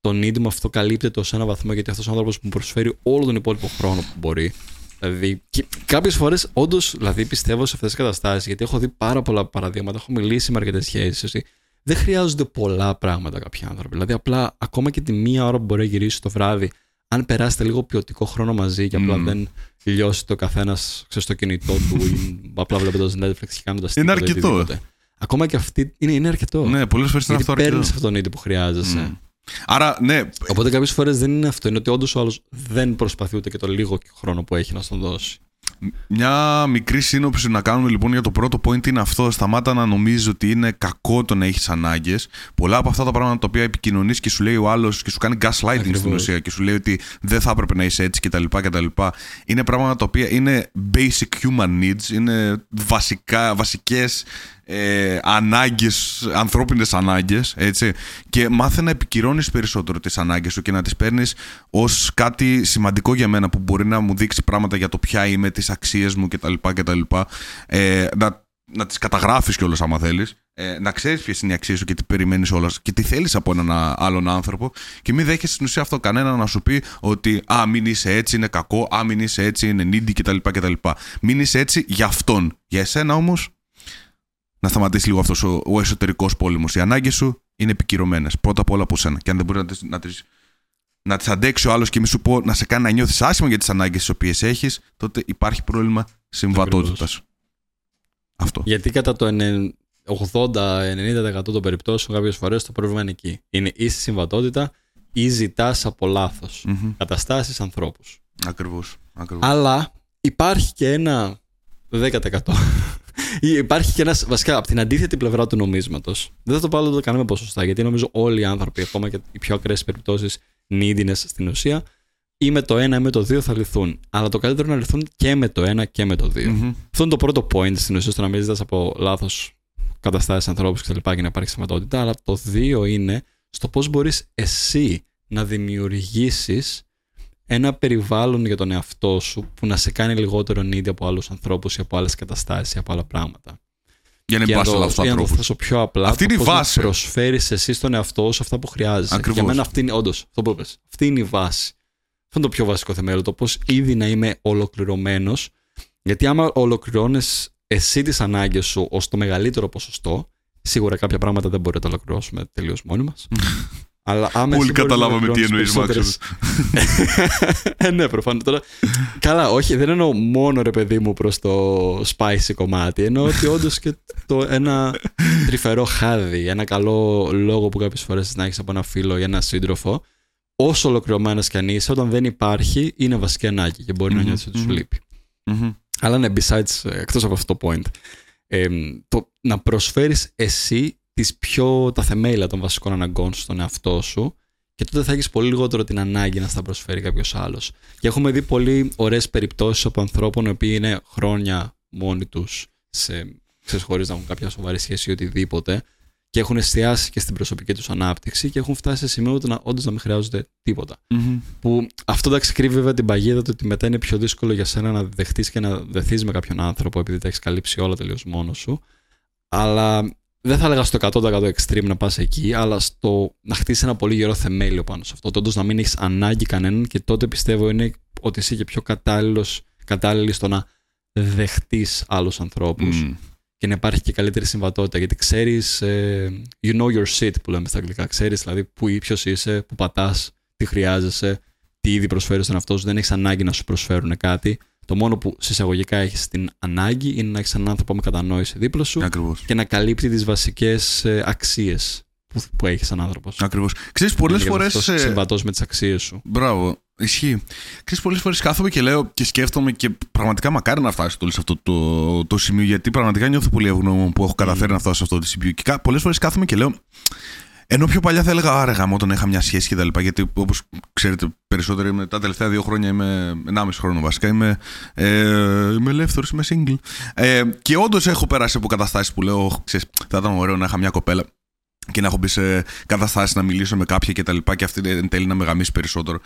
το need μου αυτό καλύπτεται ως ένα βαθμό γιατί αυτός ο άνθρωπος μου προσφέρει όλο τον υπόλοιπο χρόνο που μπορεί. Δηλαδή, κάποιες φορές όντως δηλαδή, πιστεύω σε αυτές τις καταστάσεις, γιατί έχω δει πάρα πολλά παραδείγματα, έχω μιλήσει με αρκετές σχέσεις δεν χρειάζονται πολλά πράγματα κάποιοι άνθρωποι. Δηλαδή, απλά ακόμα και τη μία ώρα που μπορεί να γυρίσει το βράδυ, αν περάσετε λίγο ποιοτικό χρόνο μαζί και απλά δεν λιώσει το καθένας στο κινητό του ή απλά βλέποντας Netflix και κάνοντας τίποτα. Είναι αρκετό. Ακόμα και αυτή είναι, είναι αρκετό. Ναι, πολλές φορές είναι αυτό αρκετό. Παίρνεις αυτόν τον που χρειάζεσαι. Mm. Άρα, ναι. Οπότε κάποιες φορές δεν είναι αυτό. Είναι ότι όντως ο άλλος δεν προσπαθεί ούτε και το λίγο χρόνο που έχει να στον δώσει. Μια μικρή σύνοψη να κάνουμε λοιπόν για το πρώτο point είναι αυτό. Σταμάτα να νομίζεις ότι είναι κακό το να έχεις ανάγκες. Πολλά από αυτά τα πράγματα τα οποία επικοινωνείς και σου λέει ο άλλος και σου κάνει gaslighting στην ουσία και σου λέει ότι δεν θα έπρεπε να είσαι έτσι κτλ. Είναι πράγματα τα οποία είναι basic human needs, είναι βασικά, βασικές ε, ανάγκες, ανθρώπινες ανάγκες έτσι, και μάθε να επικυρώνεις περισσότερο τις ανάγκες σου και να τις παίρνεις ως κάτι σημαντικό για μένα που μπορεί να μου δείξει πράγματα για το ποια είμαι, τις αξίες μου κτλ. κτλ. Ε, να, να τις καταγράφεις κιόλας άμα θέλεις ε, να ξέρεις ποιες είναι οι αξίες σου και τι περιμένεις όλας και τι θέλεις από έναν άλλον άνθρωπο και μην δέχεσαι στην ουσία αυτό κανένα να σου πει ότι Α, μην είσαι έτσι, είναι κακό, Α, μην είσαι έτσι, είναι needy κτλ. κτλ. Μην είσαι έτσι για αυτόν. Για εσένα όμως να σταματήσει λίγο αυτός ο, ο εσωτερικός πόλεμος. Οι ανάγκες σου είναι επικυρωμένες. Πρώτα απ' όλα από σένα. Και αν δεν μπορεί να τις να τις, να τις αντέξει ο άλλος και μη σου πω να σε κάνει να νιώθεις άσχημα για τις ανάγκες τις οποίες έχεις, τότε υπάρχει πρόβλημα συμβατότητας. Αυτό. Γιατί κατά το 80-90% των περιπτώσεων, κάποιες φορές το πρόβλημα είναι εκεί. Είναι ή στη συμβατότητα ή ζητάς από λάθος mm-hmm. καταστάσεις ανθρώπους. Ακριβώς. Αλλά υπάρχει και ένα 10% Υπάρχει και ένας. Βασικά, από την αντίθετη πλευρά του νομίσματος. Δεν θα το πάω να το κάνουμε ποσοστά, γιατί νομίζω όλοι οι άνθρωποι, ακόμα και οι πιο ακραίες περιπτώσεις neediness στην ουσία, ή με το ένα ή με το δύο θα λυθούν. Αλλά το καλύτερο είναι να λυθούν και με το ένα και με το δύο. Mm-hmm. Αυτό είναι το πρώτο point στην ουσία, στο να μην ζητάς από λάθος καταστάσεις ανθρώπους κτλ. Και, και να υπάρχει σημαντότητα. Αλλά το δύο είναι στο πώς μπορείς εσύ να δημιουργήσεις ένα περιβάλλον για τον εαυτό σου που να σε κάνει λιγότερο needy από άλλους ανθρώπους ή από άλλες καταστάσεις ή από άλλα πράγματα. Για να μην πας ανθρώπου. Για να το θέσω πιο απλά. Αυτή είναι η βάση. Να προσφέρεις εσύ στον εαυτό σου αυτά που χρειάζεσαι. Ακριβώς. Για μένα αυτή είναι, όντως, αυτό που είπες, αυτή είναι η βάση. Αυτό είναι το πιο βασικό θεμέλιο. Το πώς ήδη να είμαι ολοκληρωμένος. Γιατί άμα ολοκληρώνεις εσύ τις ανάγκες σου ως το μεγαλύτερο ποσοστό, σίγουρα κάποια πράγματα δεν μπορεί να τα ολοκληρώσουμε τελείως μόνοι μας. Αλλά άμεσα Όλοι καταλάβαμε τι εννοείς, Μάξος. ε, ναι, προφανώς. Τώρα... Καλά, όχι, δεν εννοώ μόνο ρε παιδί μου προς το spicy κομμάτι. Εννοώ ότι όντως και το ένα τρυφερό χάδι, ένα καλό λόγο που κάποιες φορές να έχεις από ένα φίλο ή ένα σύντροφο, όσο ολοκληρωμένος κι αν είσαι, όταν δεν υπάρχει, είναι βασική ανάγκη και μπορεί να νιώθεις ότι σου λειπει Αλλά ναι, besides, εκτός από αυτό το point, ε, το να προσφέρεις εσύ τις πιο, τα θεμέλια των βασικών αναγκών στον εαυτό σου Και τότε θα έχεις πολύ λιγότερο την ανάγκη να στα προσφέρει κάποιος άλλος. Και έχουμε δει πολύ ωραίες περιπτώσεις από ανθρώπων οι οποίοι είναι χρόνια μόνοι τους, χωρίς να έχουν κάποια σοβαρή σχέση ή οτιδήποτε, και έχουν εστιάσει και στην προσωπική τους ανάπτυξη και έχουν φτάσει σε σημείο που όντως να μην χρειάζονται Που αυτό εντάξει κρύβει βέβαια την παγίδα του ότι μετά είναι πιο δύσκολο για σένα να δεχτείς και να δεθείς με κάποιον άνθρωπο επειδή τα έχεις καλύψει όλα τελείως μόνος σου. Αλλά δεν θα έλεγα στο 100% extreme να πας εκεί, αλλά στο να χτίσει ένα πολύ γερό θεμέλιο πάνω σε αυτό. Όντως να μην έχεις ανάγκη κανέναν και τότε πιστεύω είναι ότι είσαι και πιο κατάλληλος στο να δεχτείς άλλους ανθρώπους και να υπάρχει και καλύτερη συμβατότητα. Γιατί ξέρεις, ε, you know your shit που λέμε στα αγγλικά. Ξέρεις δηλαδή που ποιος είσαι, που πατάς, τι χρειάζεσαι, τι ήδη προσφέρεις στον εαυτό σου. Δεν έχεις ανάγκη να σου προσφέρουν κάτι. Το μόνο που συσσαγωγικά έχεις την ανάγκη είναι να έχεις έναν άνθρωπο με κατανόηση δίπλα σου Ακριβώς. και να καλύπτει τις βασικές ε, αξίες που, που έχεις σαν άνθρωπος. Ακριβώς. Ξέρεις, πολλές φορές. Συμβατός με τις αξίες σου. Μπράβο. Ισχύει. Ξέρεις, πολλές φορές κάθομαι και λέω και σκέφτομαι και πραγματικά μακάρι να φτάσει το σε αυτό το, το σημείο γιατί πραγματικά νιώθω πολύ ευγνώμων που έχω καταφέρει να φτάσω σε αυτό το σημείο και πολλές φορές κάθομαι και λέω ενώ πιο παλιά θα έλεγα άρεγα όταν είχα μια σχέση και τα λοιπά. Γιατί όπως ξέρετε, περισσότερο είμαι τα τελευταία δύο χρόνια είμαι. 1,5 χρόνο βασικά. Είμαι, ε, είμαι ελεύθερος, είμαι single. Ε, και όντως έχω περάσει από καταστάσεις που λέω: ξέρεις, θα ήταν ωραίο να είχα μια κοπέλα και να έχω μπει σε καταστάσεις να μιλήσω με κάποια και τα λοιπά και αυτή εν τέλει να με γαμίσει περισσότερο.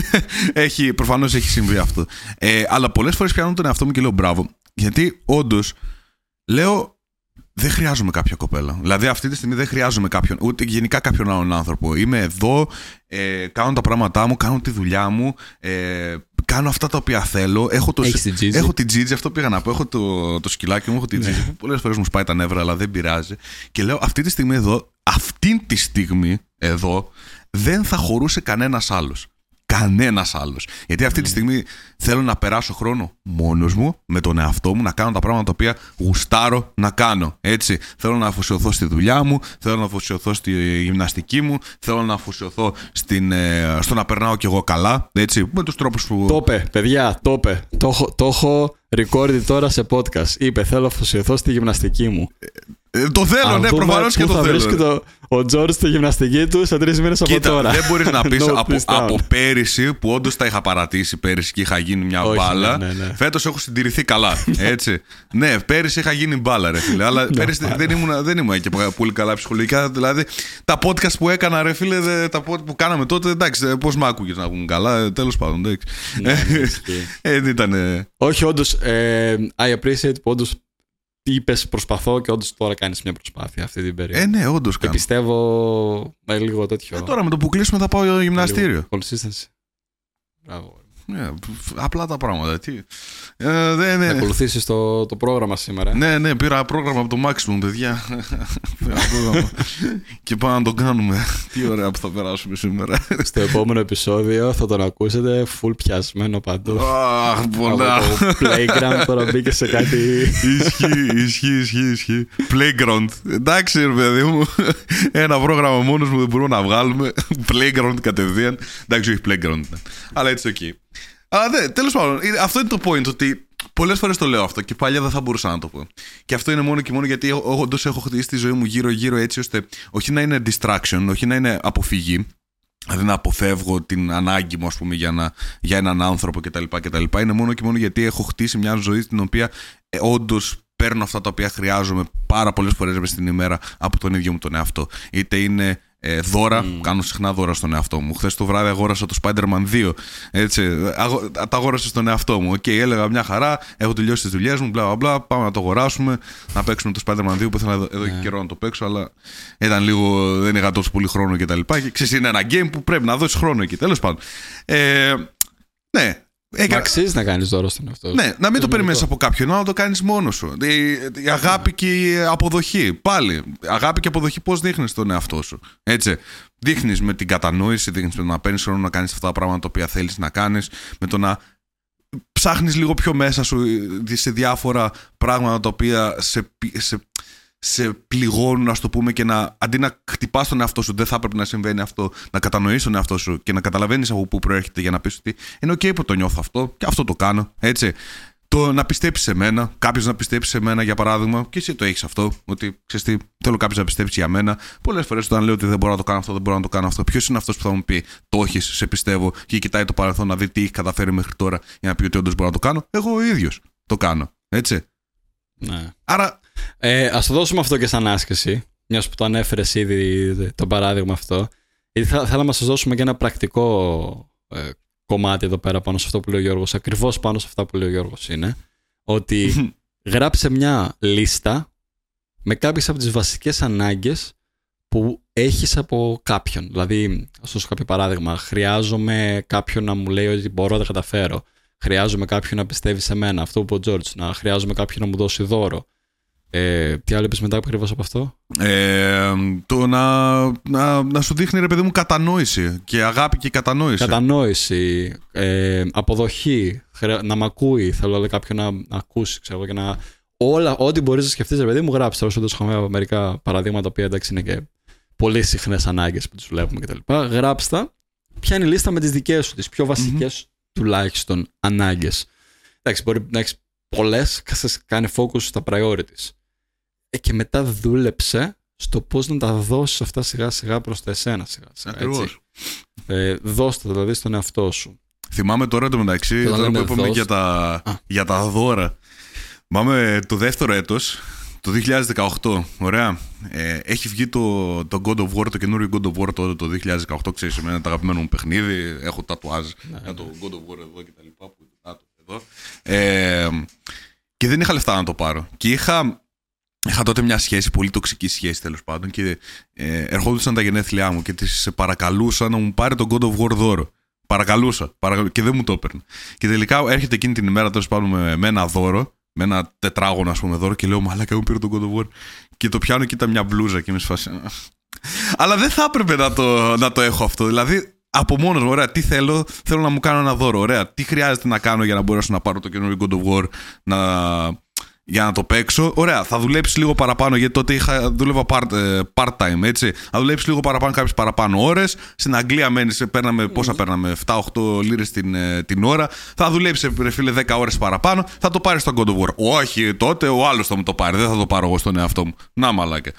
έχει, προφανώς έχει συμβεί αυτό. Ε, αλλά πολλές φορές πιάνω τον εαυτό μου και λέω μπράβο. Γιατί όντως λέω δεν χρειάζομαι κάποια κοπέλα. Δηλαδή αυτή τη στιγμή δεν χρειάζομαι κάποιον, ούτε γενικά κάποιον άλλον άνθρωπο. Είμαι εδώ, ε, κάνω τα πράγματά μου, κάνω τη δουλειά μου, ε, κάνω αυτά τα οποία θέλω. Έχω, το, έχω την τζίτζι, αυτό πήγα να πω. Έχω το, το σκυλάκι μου, έχω την τζίτζι που πολλές φορές μου σπάει τα νεύρα, αλλά δεν πειράζει. Και λέω αυτή τη στιγμή εδώ, αυτή τη στιγμή εδώ, δεν θα χωρούσε κανένας άλλος κανένας άλλος. Γιατί αυτή τη στιγμή θέλω να περάσω χρόνο μόνος μου, με τον εαυτό μου, να κάνω τα πράγματα τα οποία γουστάρω να κάνω. Έτσι. Θέλω να αφοσιωθώ στη δουλειά μου, θέλω να αφοσιωθώ στη γυμναστική μου, θέλω να αφοσιωθώ στην, ε, στο να περνάω κι εγώ καλά. Έτσι. Με τους τρόπους που. Το είπε, παιδιά, το είπε. Το, έχω record τώρα σε podcast. Είπε, θέλω να αφοσιωθώ στη γυμναστική μου. Ε, το θέλω, ναι, προφανώς και το θέλω. Θα το, ο Τζόρτ στη γυμναστική του σε τρεις μήνες από τώρα. Δεν μπορεί να πεις από, από πέρυσι, που όντως τα είχα παρατήσει πέρυσι και είχα γίνει μια Όχι, μπάλα. Ναι, ναι, ναι. Φέτος έχω συντηρηθεί καλά. Έτσι. ναι, πέρυσι είχα γίνει μπάλα, ρε φίλε. Αλλά ναι, πέρυσι δεν ήμουν, δεν ήμουν και πολύ καλά ψυχολογικά. Δηλαδή τα podcast που έκανα, ρε φίλε, τα podcast που κάναμε τότε, εντάξει, πώς μ' άκουγες να πούμε καλά. Ε, Τέλος πάντων, εντάξει. Ναι, ε, ήταν. Όχι, όντως. Ε, I appreciate που όντως είπες προσπαθώ και όντως τώρα κάνεις μια προσπάθεια αυτή την περίοδο. Ε, ναι, όντως Και πιστεύω με λίγο τέτοιο. Ε, τώρα με το που κλείσουμε θα πάω γυμναστήριο. Consistency. Μπράβο. Ναι, απλά τα πράγματα. Τι. Ε, ναι, ναι. Να ακολουθήσεις το, το πρόγραμμα σήμερα. Ναι, ναι, πήρα πρόγραμμα από το Maximum, παιδιά. και πάμε να το κάνουμε. Τι ωραία που θα περάσουμε σήμερα. Στο επόμενο επεισόδιο θα τον ακούσετε full πιασμένο παντού. Αχ, πολλά. Από το playground τώρα μπήκε σε κάτι. ισχύει, ισχύει, ισχύει, ισχύει. Playground. Εντάξει, ρε παιδί μου. Ένα πρόγραμμα μόνος μου δεν μπορούμε να βγάλουμε. Playground κατευθείαν. Εντάξει, όχι playground. Αλλά έτσι, οκ. Αλλά ναι, τέλος πάντων, αυτό είναι το point. Ότι πολλές φορές το λέω αυτό και παλιά δεν θα μπορούσα να το πω. Και αυτό είναι μόνο και μόνο γιατί όντως έχω χτίσει τη ζωή μου γύρω-γύρω έτσι ώστε όχι να είναι distraction, όχι να είναι αποφυγή. Δηλαδή να αποφεύγω την ανάγκη μου, ας πούμε, για, να, για έναν άνθρωπο κτλ, κτλ. Είναι μόνο και μόνο γιατί έχω χτίσει μια ζωή στην οποία ε, όντως παίρνω αυτά τα οποία χρειάζομαι πάρα πολλές φορές μες στην ημέρα από τον ίδιο μου τον εαυτό. Είτε είναι ε, δώρα. Μμ. Κάνω συχνά δώρα στον εαυτό μου. Χθες το βράδυ αγόρασα το Spider-Man 2. Έτσι, αγο, τα αγόρασα στον εαυτό μου. Ok, okay, έλεγα μια χαρά, έχω τελειώσει τις δουλειές μου, μπλα μπλα. Πάμε να το αγοράσουμε, να παίξουμε το Spider-Man 2 που ήθελα εδώ, εδώ και ναι. καιρό να το παίξω, αλλά ήταν λίγο, δεν είχα τόσο πολύ χρόνο κτλ. Και, και ξέρεις, είναι ένα game που πρέπει να δώσεις χρόνο εκεί. Τέλος πάντων. Ε, ναι, Έκα... Αξίζει να κάνεις δώρο στον εαυτό Ναι, να μην το περιμένεις από κάποιον, να το κάνεις μόνος σου. Η, η αγάπη και η αποδοχή. Πάλι. Αγάπη και αποδοχή, πώς δείχνεις τον εαυτό σου. Έτσι. Δείχνεις με την κατανόηση, δείχνεις με το να παίρνεις χρόνο να κάνεις αυτά τα πράγματα τα οποία θέλεις να κάνεις, με το να ψάχνεις λίγο πιο μέσα σου σε διάφορα πράγματα τα οποία σε, σε σε πληγώνουν, ας το πούμε, και να αντί να χτυπάς τον εαυτό σου, δεν θα έπρεπε να συμβαίνει αυτό, να κατανοήσει τον εαυτό σου και να καταλαβαίνεις από πού προέρχεται για να πεις ότι είναι OK που το νιώθω αυτό και αυτό το κάνω. Έτσι. το να πιστέψεις σε μένα, κάποιος να πιστέψει σε μένα για παράδειγμα, και εσύ το έχεις αυτό, ότι ξέρεις τι, θέλω κάποιος να πιστέψει για μένα. Πολλές φορές όταν λέω ότι δεν μπορώ να το κάνω αυτό, δεν μπορώ να το κάνω αυτό, ποιος είναι αυτός που θα μου πει Το έχεις, σε πιστεύω, και κοιτάει το παρελθόν να δει τι έχει καταφέρει μέχρι τώρα για να πει ότι όντως μπορώ να το κάνω. Εγώ ο ίδιος το κάνω. Έτσι. Ναι. Άρα. Ε, Α το δώσουμε αυτό και σαν άσκηση, μιας που το ανέφερες ήδη το παράδειγμα αυτό. Γιατί θα, θέλαμε να σα δώσουμε και ένα πρακτικό ε, κομμάτι εδώ πέρα πάνω σε αυτό που λέει ο Γιώργος. Ακριβώς πάνω σε αυτά που λέει ο Γιώργος είναι. Ότι γράψε μια λίστα με κάποιες από τις βασικές ανάγκες που έχεις από κάποιον. Δηλαδή, ας δώσω κάποιο παράδειγμα. Χρειάζομαι κάποιον να μου λέει ότι μπορώ να τα καταφέρω. Χρειάζομαι κάποιον να πιστεύει σε μένα. Αυτό που είπε ο Τζόρτζ. Να χρειάζομαι κάποιον να μου δώσει δώρο. Ε, τι άλλο είπες μετά ακριβώς από αυτό; Ε, το να, να, να σου δείχνει ρε παιδί μου κατανόηση και αγάπη και κατανόηση. Κατανόηση, ε, αποδοχή, να μ' ακούει, θέλω λέει, κάποιον να, να ακούσει, ξέρω και να... Όλα, ό,τι μπορείς να σκεφτείς, ρε παιδί μου, γράψτε. Όσο έχουμε μερικά παραδείγματα που εντάξει είναι και πολύ συχνές ανάγκες που τους βλέπουμε κτλ. Γράψτε ποια είναι η λίστα με τις δικές σου, τις πιο βασικές mm-hmm. τουλάχιστον ανάγκες. Εντάξει, μπορεί να έχεις πολλές, κάνει focus στα priorities. Ε, και μετά δούλεψε στο πώς να τα δώσεις αυτά σιγά σιγά προς τα εσένα σιγά σιγά. Ακριβώς. Ε, δώστε δηλαδή στον εαυτό σου. Θυμάμαι τώρα το μεταξύ, τώρα που είπαμε για τα, για τα δώρα. Θυμάμαι το δεύτερο έτος, το 2018, ωραία. Ε, έχει βγει το, το God of War, το καινούριο God of War το, το 2018, ξέρεις, εμένα το αγαπημένο μου παιχνίδι, έχω τατουάζ ναι, για το God of War εδώ και τα λοιπά, που, εδώ. Ε, και δεν είχα λεφτά να το πάρω. Και είχα Είχα τότε μια σχέση, πολύ τοξική σχέση τέλος πάντων και ε, ερχόντουσαν τα γενέθλιά μου και τη παρακαλούσα να μου πάρει τον God of War δώρο. Παρακαλούσα, παρακαλούσα και δεν μου το έπαιρνε. Και τελικά έρχεται εκείνη την ημέρα τέλος πάντων με, με, ένα δώρο, με ένα τετράγωνο ας πούμε δώρο και λέω Μαλάκα μου πήρε τον God of War. Και το πιάνω και ήταν μια μπλούζα και είμαι σφασί. Αλλά δεν θα έπρεπε να το, να το έχω αυτό. Δηλαδή από μόνος μου, ωραία, τι θέλω, θέλω να μου κάνω ένα δώρο. Ωραία, τι χρειάζεται να κάνω για να μπορέσω να πάρω το καινούριο God of War, να για να το παίξω. Ωραία, θα δουλέψει λίγο παραπάνω γιατί τότε είχα, δούλευα part, ε, part-time, έτσι. Θα δουλέψει λίγο παραπάνω κάποιες παραπάνω ώρες. Στην Αγγλία μένεις, παίρναμε, πόσα παίρναμε, 7-8 λίρες την, ε, την ώρα. Θα δουλέψει, ρε φίλε, 10 ώρες παραπάνω. Θα το πάρεις στο God of War. Όχι, τότε ο άλλος θα μου το πάρει. Δεν θα το πάρω εγώ στον εαυτό μου. Να μαλάκα.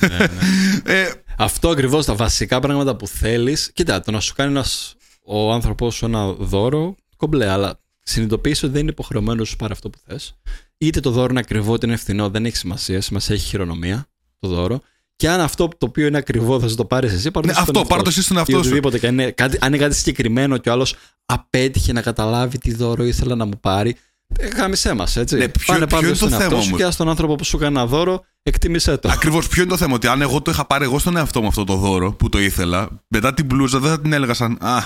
Ναι, ναι. ε, Αυτό ακριβώς τα βασικά πράγματα που θέλεις. Κοίτα, το να σου κάνει ένας, ο άνθρωπό σου ένα δώρο, κομπλέ, αλλά συνειδητοποιήσει ότι δεν είναι υποχρεωμένος να σου πάρει αυτό που θες είτε το δώρο είναι ακριβό είτε είναι φθηνό, δεν έχει σημασία. Σημασία έχει χειρονομία το δώρο. Και αν αυτό το οποίο είναι ακριβό θα το πάρεις εσύ, πάρει ναι, αυτό, πάρει το εσύ στον εαυτό σου. Και είναι, κάτι, αν είναι κάτι συγκεκριμένο και ο άλλος απέτυχε να καταλάβει τι δώρο ήθελα να μου πάρει, ε, γάμισέ μας, έτσι. Ναι, ποιο, Πάνε ποιο είναι το θέμα σου και στον άνθρωπο που σου έκανε ένα δώρο, εκτίμησέ το. Ακριβώς. Ποιο είναι το θέμα, ότι αν εγώ το είχα πάρει εγώ στον εαυτό μου αυτό το δώρο που το ήθελα, μετά την μπλούζα δεν θα την έλεγα σαν. Α,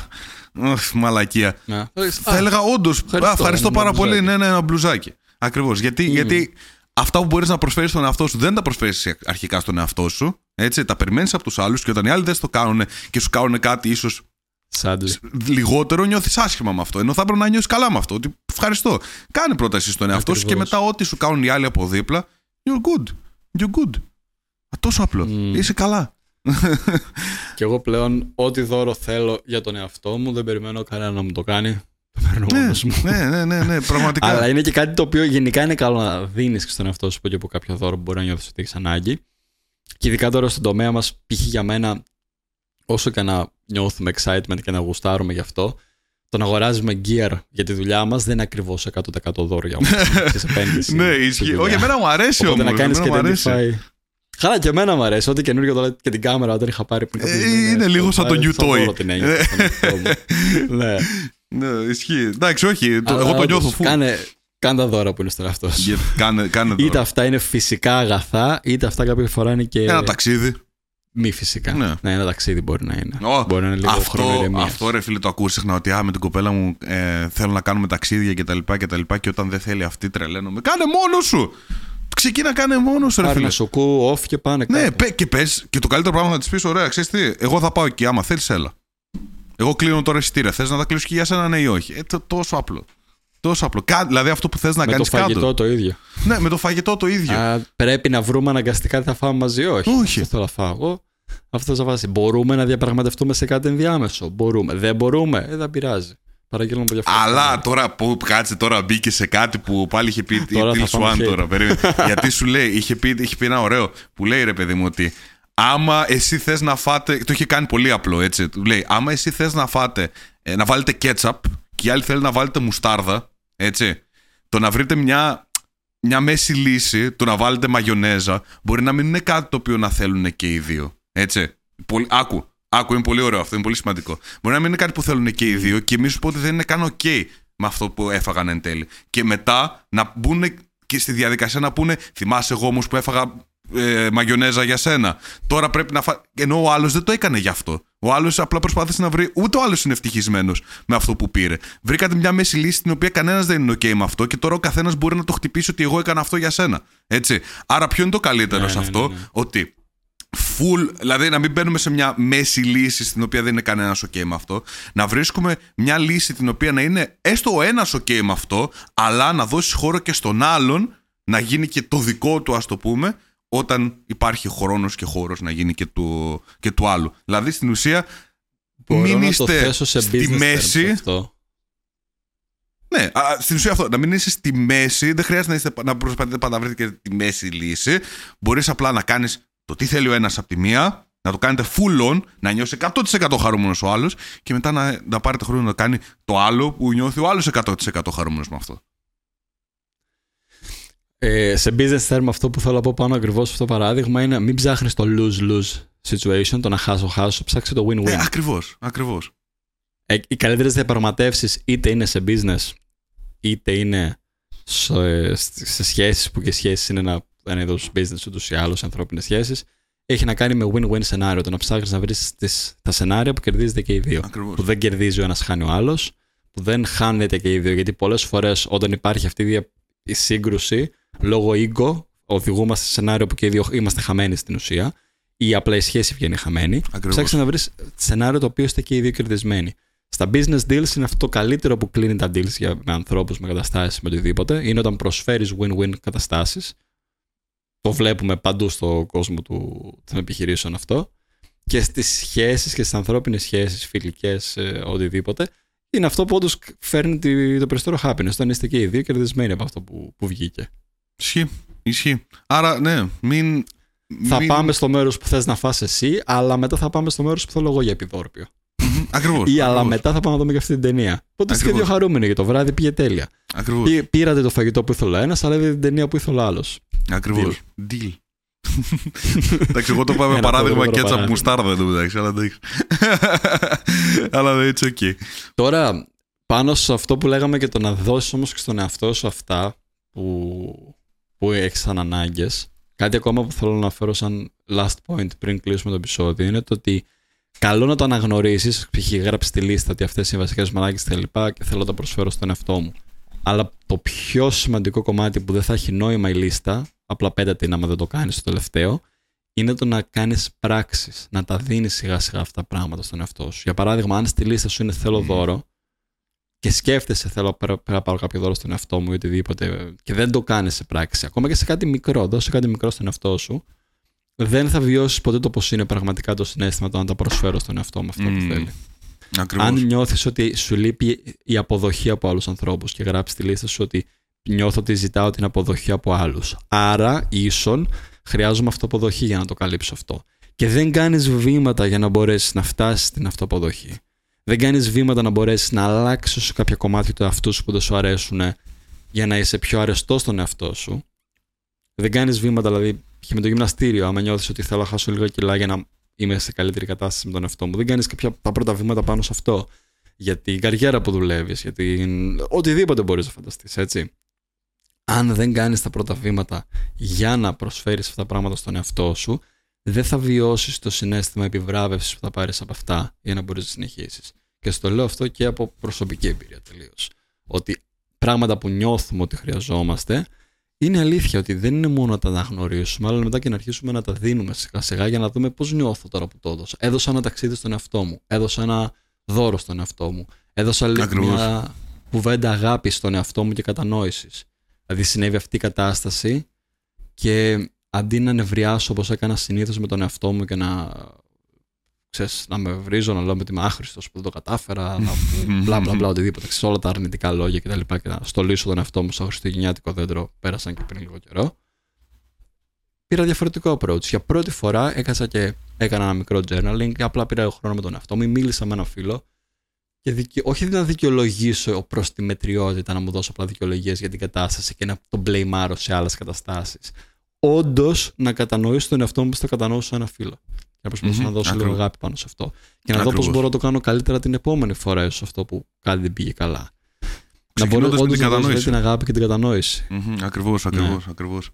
μαλακία. Ναι. Θα έλεγα όντως. Ευχαριστώ πάρα πολύ. Ναι, ναι, ένα μπλουζάκι. Ακριβώς. Γιατί, γιατί αυτά που μπορείς να προσφέρεις στον εαυτό σου δεν τα προσφέρεις αρχικά στον εαυτό σου. Έτσι, τα περιμένεις από τους άλλους και όταν οι άλλοι δεν το κάνουν και σου κάνουν κάτι ίσως λιγότερο, νιώθεις άσχημα με αυτό. Ενώ θα έπρεπε να νιώσει καλά με αυτό. Ότι ευχαριστώ. Κάνε πρόταση στον εαυτό σου και μετά ό,τι σου κάνουν οι άλλοι από δίπλα. You're good. You're good. Α, τόσο απλό. Είσαι καλά. και εγώ πλέον ό,τι δώρο θέλω για τον εαυτό μου δεν περιμένω κανένα να μου το κάνει ναι, ναι, ναι, ναι, ναι, πραγματικά. Αλλά είναι και κάτι το οποίο γενικά είναι καλό να δίνεις στον εαυτό σου που και από κάποιο δώρο που μπορεί να νιώθεις ότι έχεις ανάγκη. Και ειδικά τώρα στον τομέα μας, π.χ. για μένα, όσο και να νιώθουμε excitement και να γουστάρουμε γι' αυτό, το να αγοράζουμε gear για τη δουλειά μας δεν είναι ακριβώς 100% δώρο για μα. ναι, ισχύει. Όχι, εμένα μου αρέσει όμω. να κάνεις και identify. Χάλα και εμένα μου αρέσει. Ό,τι καινούργιο το και την κάμερα όταν είχα πάρει πριν. Ε, είναι λίγο σαν το new toy. Ναι. Ναι, ισχύει. Εντάξει, όχι. Το, εγώ το νιώθω φου. Κάνε, κάνε τα δώρα που είναι στον εαυτό σου. Κάνε, κάνε είτε αυτά είναι φυσικά αγαθά, είτε αυτά κάποια φορά είναι και. Ένα ταξίδι. Μη φυσικά. Ναι. ναι, ένα ταξίδι μπορεί να είναι. Oh, μπορεί να είναι λίγο αυτό, αυτό ρε φίλε το ακούω συχνά ότι α, με την κοπέλα μου ε, θέλω να κάνουμε ταξίδια και τα λοιπά και τα λοιπά και όταν δεν θέλει αυτή τρελαίνομαι. Κάνε μόνος σου! Ξεκίνα κάνε μόνος σου, ρε φίλε. σοκού, off και πάνε. Ναι, πέ, και πες. Και το καλύτερο πράγμα να της πεις: Ωραία, ξέρεις τι, εγώ θα πάω εκεί. Άμα θέλεις, έλα. Εγώ κλείνω τώρα εισιτήρια. Θες να τα κλείσω και για σένα, ναι ή όχι; Ε, τόσο απλό. Τόσο απλό. Κα, δηλαδή αυτό που θες να κάνεις κάτω. Με το φαγητό το ίδιο. Ναι, με το φαγητό το ίδιο. Α, πρέπει να βρούμε αναγκαστικά τι θα φάμε μαζί, όχι. Όχι. Αυτό θέλω να φάω. Αυτό θα βάσει. Μπορούμε να διαπραγματευτούμε σε κάτι ενδιάμεσο. Μπορούμε. Δεν μπορούμε. Ε, δεν πειράζει. Παραγγέλνω από διαφορετικά. Αλλά τώρα που κάτσε τώρα μπήκε σε κάτι που πάλι είχε πει η Τώρα θα Till πάμε Swan hate. τώρα. περίμενε. Γιατί σου λέει, είχε πει, είχε πει ένα ωραίο που λέει ρε παιδί μου ότι άμα εσύ θες να φάτε. Το είχε κάνει πολύ απλό έτσι. Του λέει, άμα εσύ θες να φάτε, ε, να βάλετε κέτσαπ και οι άλλοι θέλουν να βάλετε μουστάρδα, έτσι. Το να βρείτε μια, μια μέση λύση, το να βάλετε μαγιονέζα, μπορεί να μην είναι κάτι το οποίο να θέλουν και οι δύο. Έτσι. Πολύ, άκου, άκου, είναι πολύ ωραίο αυτό, είναι πολύ σημαντικό. Μπορεί να μην είναι κάτι που θέλουν και οι δύο και εμεί σου πω ότι δεν είναι καν ok με αυτό που έφαγαν εν τέλει. Και μετά να μπουν και στη διαδικασία να πούνε, θυμάσαι εγώ όμως που έφαγα ε, μαγιονέζα για σένα. Τώρα πρέπει να φά... Ενώ ο άλλος δεν το έκανε γι' αυτό. Ο άλλος απλά προσπάθησε να βρει. Ούτε ο άλλος είναι ευτυχισμένος με αυτό που πήρε. Βρήκατε μια μέση λύση την οποία κανένας δεν είναι OK με αυτό και τώρα ο καθένας μπορεί να το χτυπήσει ότι εγώ έκανα αυτό για σένα. Έτσι. Άρα, ποιο είναι το καλύτερο Ναι, σε ναι, αυτό, ναι, ναι. ότι full, δηλαδή να μην μπαίνουμε σε μια μέση λύση στην οποία δεν είναι κανένας OK με αυτό. Να βρίσκουμε μια λύση την οποία να είναι έστω ο ένας OK με αυτό, αλλά να δώσει χώρο και στον άλλον να γίνει και το δικό του, ας το πούμε, όταν υπάρχει χρόνος και χώρος να γίνει και του, και του άλλου. Δηλαδή στην ουσία Μπορώ μην να το είστε θέσω σε στη business terms μέση. αυτό. Ναι, α, στην ουσία αυτό. Να μην είσαι στη μέση, δεν χρειάζεται να, είστε, να προσπαθείτε πάντα να βρείτε και τη μέση λύση. Μπορείς απλά να κάνεις το τι θέλει ο ένας από τη μία, να το κάνετε full on, να νιώσει 100% χαρούμενος ο άλλος και μετά να, να πάρετε χρόνο να κάνει το άλλο που νιώθει ο άλλος 100% χαρούμενος με αυτό. Ε, σε business term αυτό που θέλω να πω πάνω ακριβώς αυτό το παράδειγμα είναι μην ψάχνεις το lose-lose situation, το να χάσω-χάσω, ψάξε το win-win. Ε, ακριβώς, ακριβώς. Ε, οι καλύτερες διαπραγματεύσεις είτε είναι σε business, είτε είναι σε, σε σχέσεις που και σχέσεις είναι ένα, ένα είδος business ούτως ή άλλως, ανθρώπινες σχέσεις, έχει να κάνει με win-win σενάριο. Το να ψάχνεις να βρεις τα σενάρια που κερδίζετε και οι δύο. Ακριβώς. Που δεν κερδίζει ο ένας, χάνει ο άλλος. Που δεν χάνετε και οι δύο. Γιατί πολλές φορές όταν υπάρχει αυτή η, δια- η σύγκρουση, λόγω ego, οδηγούμαστε σε σενάριο που και οι δύο είμαστε χαμένοι στην ουσία, ή απλά η σχέση βγαίνει χαμένη. Ακριβώς. Ψάξτε να βρεις σενάριο το οποίο είστε και οι δύο κερδισμένοι. Στα business deals είναι αυτό το καλύτερο που κλείνει τα deals για, με ανθρώπους, με καταστάσεις, με οτιδήποτε. Είναι όταν προσφέρεις win-win καταστάσεις. Το βλέπουμε παντού στον κόσμο του, των επιχειρήσεων αυτό. Και στις σχέσεις και στις ανθρώπινες σχέσεις, φιλικές, οτιδήποτε, είναι αυτό που όντως φέρνει τη- το περισσότερο happiness. Όταν είστε και οι δύο κερδισμένοι από αυτό που, που βγήκε. Ισχύει. Ισχύει. Άρα, ναι, μην. Θα μην... πάμε στο μέρος που θες να φας εσύ, αλλά μετά θα πάμε στο μέρος που θέλω εγώ για επιδόρπιο. Ακριβώς. Ή αλλά μετά θα πάμε να δούμε και αυτή την ταινία. Οπότε είστε και δύο Ακριβώς. χαρούμενοι για το βράδυ, πήγε τέλεια. Ακριβώς. Πή- Πήρατε το φαγητό που ήθελε ένας, αλλά είδατε την ταινία που ήθελε άλλος. Ακριβώς. Deal. εντάξει, εγώ το πάω με Ένα παράδειγμα πολύ ωραίο κέτσαπ παράδειγμα. μουστάρδα εδώ μεταξύ, αλλά εντάξει. αλλά δεν it's okay. Τώρα, πάνω σε αυτό που λέγαμε και το να δώσεις όμως και στον εαυτό σου αυτά που, που έχει σαν ανάγκες, κάτι ακόμα που θέλω να αναφέρω σαν last point πριν κλείσουμε το επεισόδιο είναι το ότι καλό να το αναγνωρίσεις. Π.χ. γράψει τη λίστα ότι αυτές είναι οι βασικές μου ανάγκε κτλ. Και, και θέλω να το προσφέρω στον εαυτό μου. Αλλά το πιο σημαντικό κομμάτι που δεν θα έχει νόημα η λίστα, απλά πέτα την άμα δεν το κάνεις στο τελευταίο, είναι το να κάνεις πράξεις, να τα δίνεις σιγά σιγά αυτά τα πράγματα στον εαυτό σου. Για παράδειγμα, αν στη λίστα σου είναι θέλω δώρο και σκέφτεσαι θέλω πέρα- πέρα να πάρω κάποιο δώρο στον εαυτό μου ή οτιδήποτε και δεν το κάνεις σε πράξη, ακόμα και σε κάτι μικρό, δώσε κάτι μικρό στον εαυτό σου, δεν θα βιώσεις ποτέ το πώ είναι πραγματικά το συνέστημα το να τα προσφέρω στον εαυτό μου αυτό που Μμμ. θέλει. Ακριβώς. Αν νιώθεις ότι σου λείπει η αποδοχή από άλλους ανθρώπους και γράψεις τη λίστα σου ότι νιώθω ότι ζητάω την αποδοχή από άλλους. Άρα, ίσον χρειάζομαι αυτοποδοχή για να το καλύψω αυτό. Και δεν κάνεις βήματα για να μπορέσεις να φτάσεις στην αυτοποδοχή. Δεν κάνεις βήματα να μπορέσεις να αλλάξεις σε κάποια κομμάτια του εαυτού σου που δεν σου αρέσουν για να είσαι πιο αρεστό στον εαυτό σου. Δεν κάνεις βήματα, δηλαδή, και με το γυμναστήριο, άμα νιώθεις ότι θέλω να χάσω λίγα κιλά για να είμαι σε καλύτερη κατάσταση με τον εαυτό μου. Δεν κάνεις κάποια τα πρώτα βήματα πάνω σε αυτό. Για την καριέρα που δουλεύεις, για την. οτιδήποτε μπορείς να φανταστείς, έτσι. Αν δεν κάνεις τα πρώτα βήματα για να προσφέρεις αυτά τα πράγματα στον εαυτό σου, δεν θα βιώσεις το συνέστημα επιβράβευσης που θα πάρεις από αυτά για να μπορείς να συνεχίσεις. Και στο λέω αυτό και από προσωπική εμπειρία τελείως. Ότι πράγματα που νιώθουμε ότι χρειαζόμαστε, είναι αλήθεια ότι δεν είναι μόνο να τα αναγνωρίσουμε, αλλά μετά και να αρχίσουμε να τα δίνουμε σιγά σιγά για να δούμε πώς νιώθω τώρα που το έδωσα. Έδωσα ένα ταξίδι στον εαυτό μου. Έδωσα ένα δώρο στον εαυτό μου. Έδωσα λίγο Ακριβώς. μια κουβέντα αγάπης στον εαυτό μου και κατανόησης. Δηλαδή συνέβη αυτή η κατάσταση και αντί να νευριάσω όπως έκανα συνήθως με τον εαυτό μου και να ξέρεις, να με βρίζω, να λέω ότι είμαι άχρηστος που δεν το κατάφερα, να μπλα μπλα μπλα, οτιδήποτε. Ξέρεις, όλα τα αρνητικά λόγια κτλ. Και, και να στολίσω τον εαυτό μου στο χριστουγεννιάτικο δέντρο, πέρασαν και πριν λίγο καιρό. Πήρα διαφορετικό approach. Για πρώτη φορά έκανα και έκανα ένα μικρό journaling και απλά πήρα χρόνο με τον εαυτό μου. Μίλησα με ένα φίλο και δικαι... όχι να δικαιολογήσω προς τη μετριότητα, να μου δώσω απλά δικαιολογίες για την κατάσταση και να τον μπλεϊμάρω σε άλλες καταστάσεις. Όντως να κατανοήσω τον εαυτό μου όπω θα κατανοήσω ένα φίλο. Και να προσπαθήσω να δώσω λίγο αγάπη πάνω σε αυτό. Και να δω πώς μπορώ να το κάνω καλύτερα την επόμενη φορά σε αυτό που κάτι δεν πήγε καλά. Να μπορεί όντως την κατανόηση. την αγάπη και την κατανόηση. Mm-hmm, ακριβώς, ακριβώς, ναι. ακριβώς.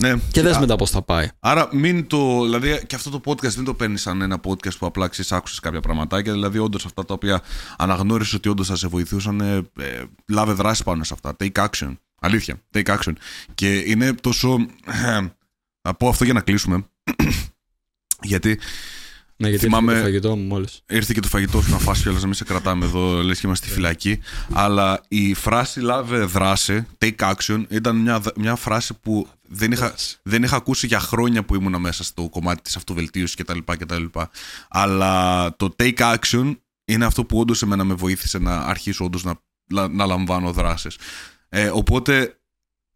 Ναι. Και δες μετά πώς θα πάει. Άρα μην το, δηλαδή και αυτό το podcast δεν το παίρνεις σαν ένα podcast που απλά ξέρεις άκουσες κάποια πραγματάκια, δηλαδή όντως αυτά τα οποία αναγνώρισες ότι όντως θα σε βοηθούσαν, ε, ε, λάβε δράση πάνω σε αυτά, take action. Αλήθεια, take action. Και είναι τόσο, ε, να πω αυτό για να κλείσουμε, γιατί ναι, γιατί Θυμάμαι... ήρθε το φαγητό μου μόλις. Ήρθε και το φαγητό σου να φάσει κιόλας, να μην σε κρατάμε εδώ, λες και είμαστε στη φυλακή. Αλλά η φράση λάβε δράση, take action, ήταν μια, μια φράση που δεν είχα, δεν είχα ακούσει για χρόνια που ήμουν μέσα στο κομμάτι της αυτοβελτίωσης κτλ, κτλ. Αλλά το take action είναι αυτό που όντως εμένα με βοήθησε να αρχίσω όντως να, να, λαμβάνω δράσεις. Ε, οπότε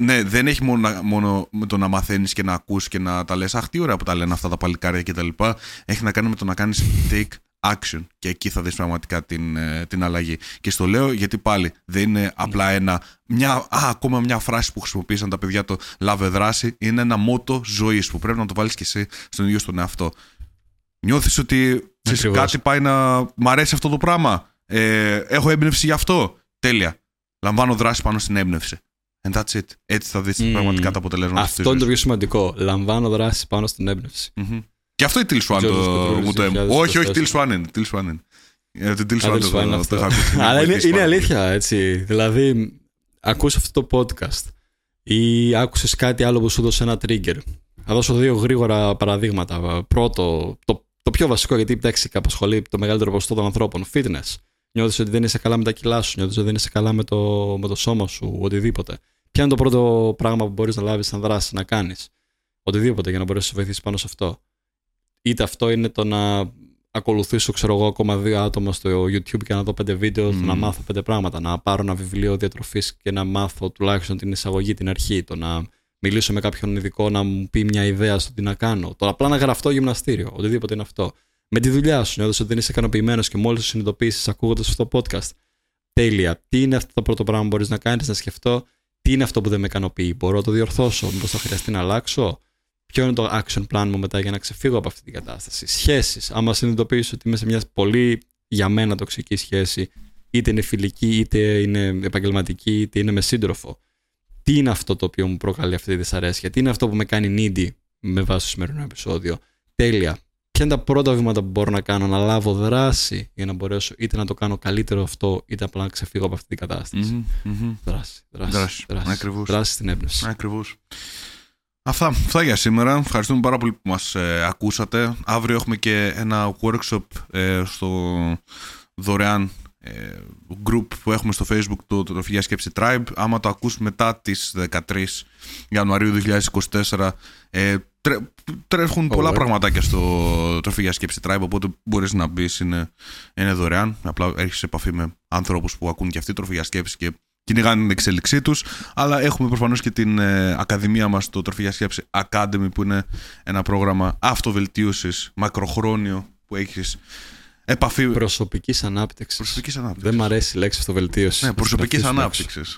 ναι, δεν έχει μόνο, μόνο με το να μαθαίνεις και να ακούς και να τα λες. Αχ, τι ωραία που τα λένε αυτά τα παλικάρια κτλ. Έχει να κάνει με το να κάνεις take action. Και εκεί θα δεις πραγματικά την, ε, την αλλαγή. Και στο λέω γιατί πάλι δεν είναι απλά ένα. Μια, α, ακόμα μια φράση που χρησιμοποίησαν τα παιδιά το λάβε δράση. Είναι ένα μότο ζωής που πρέπει να το βάλεις και εσύ στον ίδιο στον εαυτό. Νιώθεις ότι κάτι πάει να. Μ' αρέσει αυτό το πράγμα; Ε, έχω έμπνευση γι' αυτό; Τέλεια. Λαμβάνω δράση πάνω στην έμπνευση. And that's it. Έτσι θα δεις mm. πραγματικά τα αποτελέσματα. Αυτό είναι το πιο σημαντικό. Λαμβάνω δράση πάνω στην έμπνευση. Mm-hmm. Και αυτό η Till Swan το, το έμω. Όχι, όχι, Till Swan είναι. Till Swan είναι. Till Swan το Αλλά είναι αλήθεια, έτσι. Δηλαδή, ακούς αυτό το podcast ή άκουσες κάτι άλλο που σου έδωσε ένα trigger. Θα δώσω δύο γρήγορα παραδείγματα. Πρώτο, το, το πιο βασικό, γιατί εντάξει, απασχολεί το μεγαλύτερο ποσοστό των ανθρώπων. Fitness. Νιώθεις ότι δεν είσαι καλά με τα κιλά σου, νιώθεις ότι δεν είσαι καλά με το, με το σώμα σου, οτιδήποτε. Ποια είναι το πρώτο πράγμα που μπορείς να λάβεις σαν δράση, να κάνεις; Οτιδήποτε για να μπορέσεις να σε βοηθήσει πάνω σε αυτό. Είτε αυτό είναι το να ακολουθήσω, ξέρω εγώ, ακόμα δύο άτομα στο YouTube και να δω πέντε βίντεο, mm. να μάθω πέντε πράγματα. Να πάρω ένα βιβλίο διατροφής και να μάθω τουλάχιστον την εισαγωγή, την αρχή. Το να μιλήσω με κάποιον ειδικό να μου πει μια ιδέα στο τι να κάνω. Το απλά να γραφτώ γυμναστήριο, οτιδήποτε είναι αυτό. Με τη δουλειά σου, νιώθω ότι δεν είσαι ικανοποιημένος και μόλις το συνειδητοποιήσεις ακούγοντας αυτό το podcast. Τέλεια. Τι είναι αυτό το πρώτο πράγμα που μπορείς να κάνεις, να σκεφτώ; Τι είναι αυτό που δεν με ικανοποιεί; Μπορώ να το διορθώσω, μήπως θα χρειαστεί να αλλάξω; Ποιο είναι το action plan μου μετά για να ξεφύγω από αυτή την κατάσταση; Σχέσεις. Άμα συνειδητοποιήσω ότι είμαι σε μια πολύ για μένα τοξική σχέση, είτε είναι φιλική, είτε είναι επαγγελματική, είτε είναι με σύντροφο. Τι είναι αυτό το οποίο μου προκαλεί αυτή τη δυσαρέσκεια, τι είναι αυτό που με κάνει needy με βάση το σημερινό επεισόδιο; Τέλεια ποια είναι τα πρώτα βήματα που μπορώ να κάνω, να λάβω δράση για να μπορέσω είτε να το κάνω καλύτερο αυτό, είτε απλά να ξεφύγω από αυτή την κατασταση Δράση, δράση, δράση, δράση, Ακριβώς. δράση στην έμπνευση. Ακριβώς. Αυτά, αυτά για σήμερα. Ευχαριστούμε πάρα πολύ που μας ε, ακούσατε. Αύριο έχουμε και ένα workshop ε, στο δωρεάν ε, group που έχουμε στο facebook το, το Τροφιά Σκέψη Tribe. Άμα το ακούς μετά τις 13 Ιανουαρίου 2024 ε, τρε, τρέχουν πολλά πραγματάκια στο τροφή για σκέψη Tribe, οπότε μπορείς να μπεις, είναι, είναι δωρεάν. Απλά έρχεσαι σε επαφή με ανθρώπου που ακούν και αυτοί τροφή για σκέψη και κυνηγάνε την εξέλιξή τους. Αλλά έχουμε προφανώς και την ε, Ακαδημία μας, το Τροφή για Σκέψη Academy, που είναι ένα πρόγραμμα αυτοβελτίωσης μακροχρόνιο που έχεις επαφή. Προσωπικής ανάπτυξης. Προσωπικής ανάπτυξης. Δεν μου αρέσει η λέξη αυτοβελτίωση. Ναι, προσωπικής ανάπτυξης.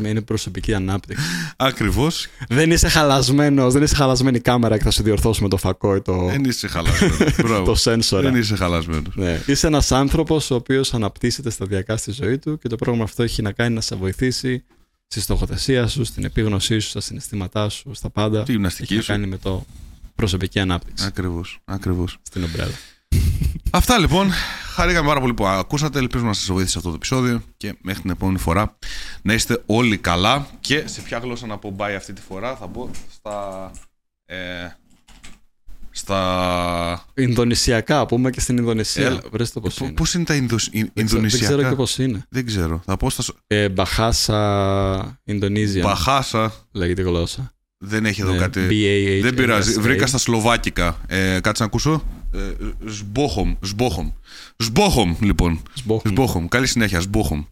με είναι προσωπική ανάπτυξη. Ακριβώς. Δεν είσαι χαλασμένος, δεν είσαι χαλασμένη κάμερα και θα σε διορθώσουμε το φακό ή το. Δεν είσαι χαλασμένος. το σένσορ. Δεν είσαι χαλασμένος. Ναι. Είσαι ένας άνθρωπος ο οποίος αναπτύσσεται σταδιακά στη ζωή του και το πρόγραμμα αυτό έχει να κάνει να σε βοηθήσει στη στοχοθεσία σου, στην επίγνωσή σου, στα συναισθήματά σου, στα πάντα. Τη γυμναστική έχει να κάνει με το προσωπική ανάπτυξη. Ακριβώς. Ακριβώς. Στην ομπρέλα. Αυτά λοιπόν. Χαρήκαμε πάρα πολύ που ακούσατε. Ελπίζουμε να σας βοήθησε αυτό το επεισόδιο. Και μέχρι την επόμενη φορά να είστε όλοι καλά. Και σε ποια γλώσσα να πω bye αυτή τη φορά, θα πω στα. Ε, στα. Ινδονησιακά, πούμε και στην Ινδονησία. Ε, Βρες το πώς είναι. Πώς είναι τα Ινδος... Ινδονησιακά; Δεν ξέρω και πώς είναι. Δεν ξέρω. Θα πω στα. Ε, Μπαχάσα, Ινδονίζια. Μπαχάσα. Λέγεται γλώσσα. Δεν έχει εδώ ναι, κάτι. Δεν πειράζει. Βρήκα στα σλοβάκικα. Ε, κάτσε να ακούσω. Ε, Σμπόχομ. Σμπόχομ. Σμπόχομ, λοιπόν. Σμπόχομ. Καλή συνέχεια. Σμπόχομ.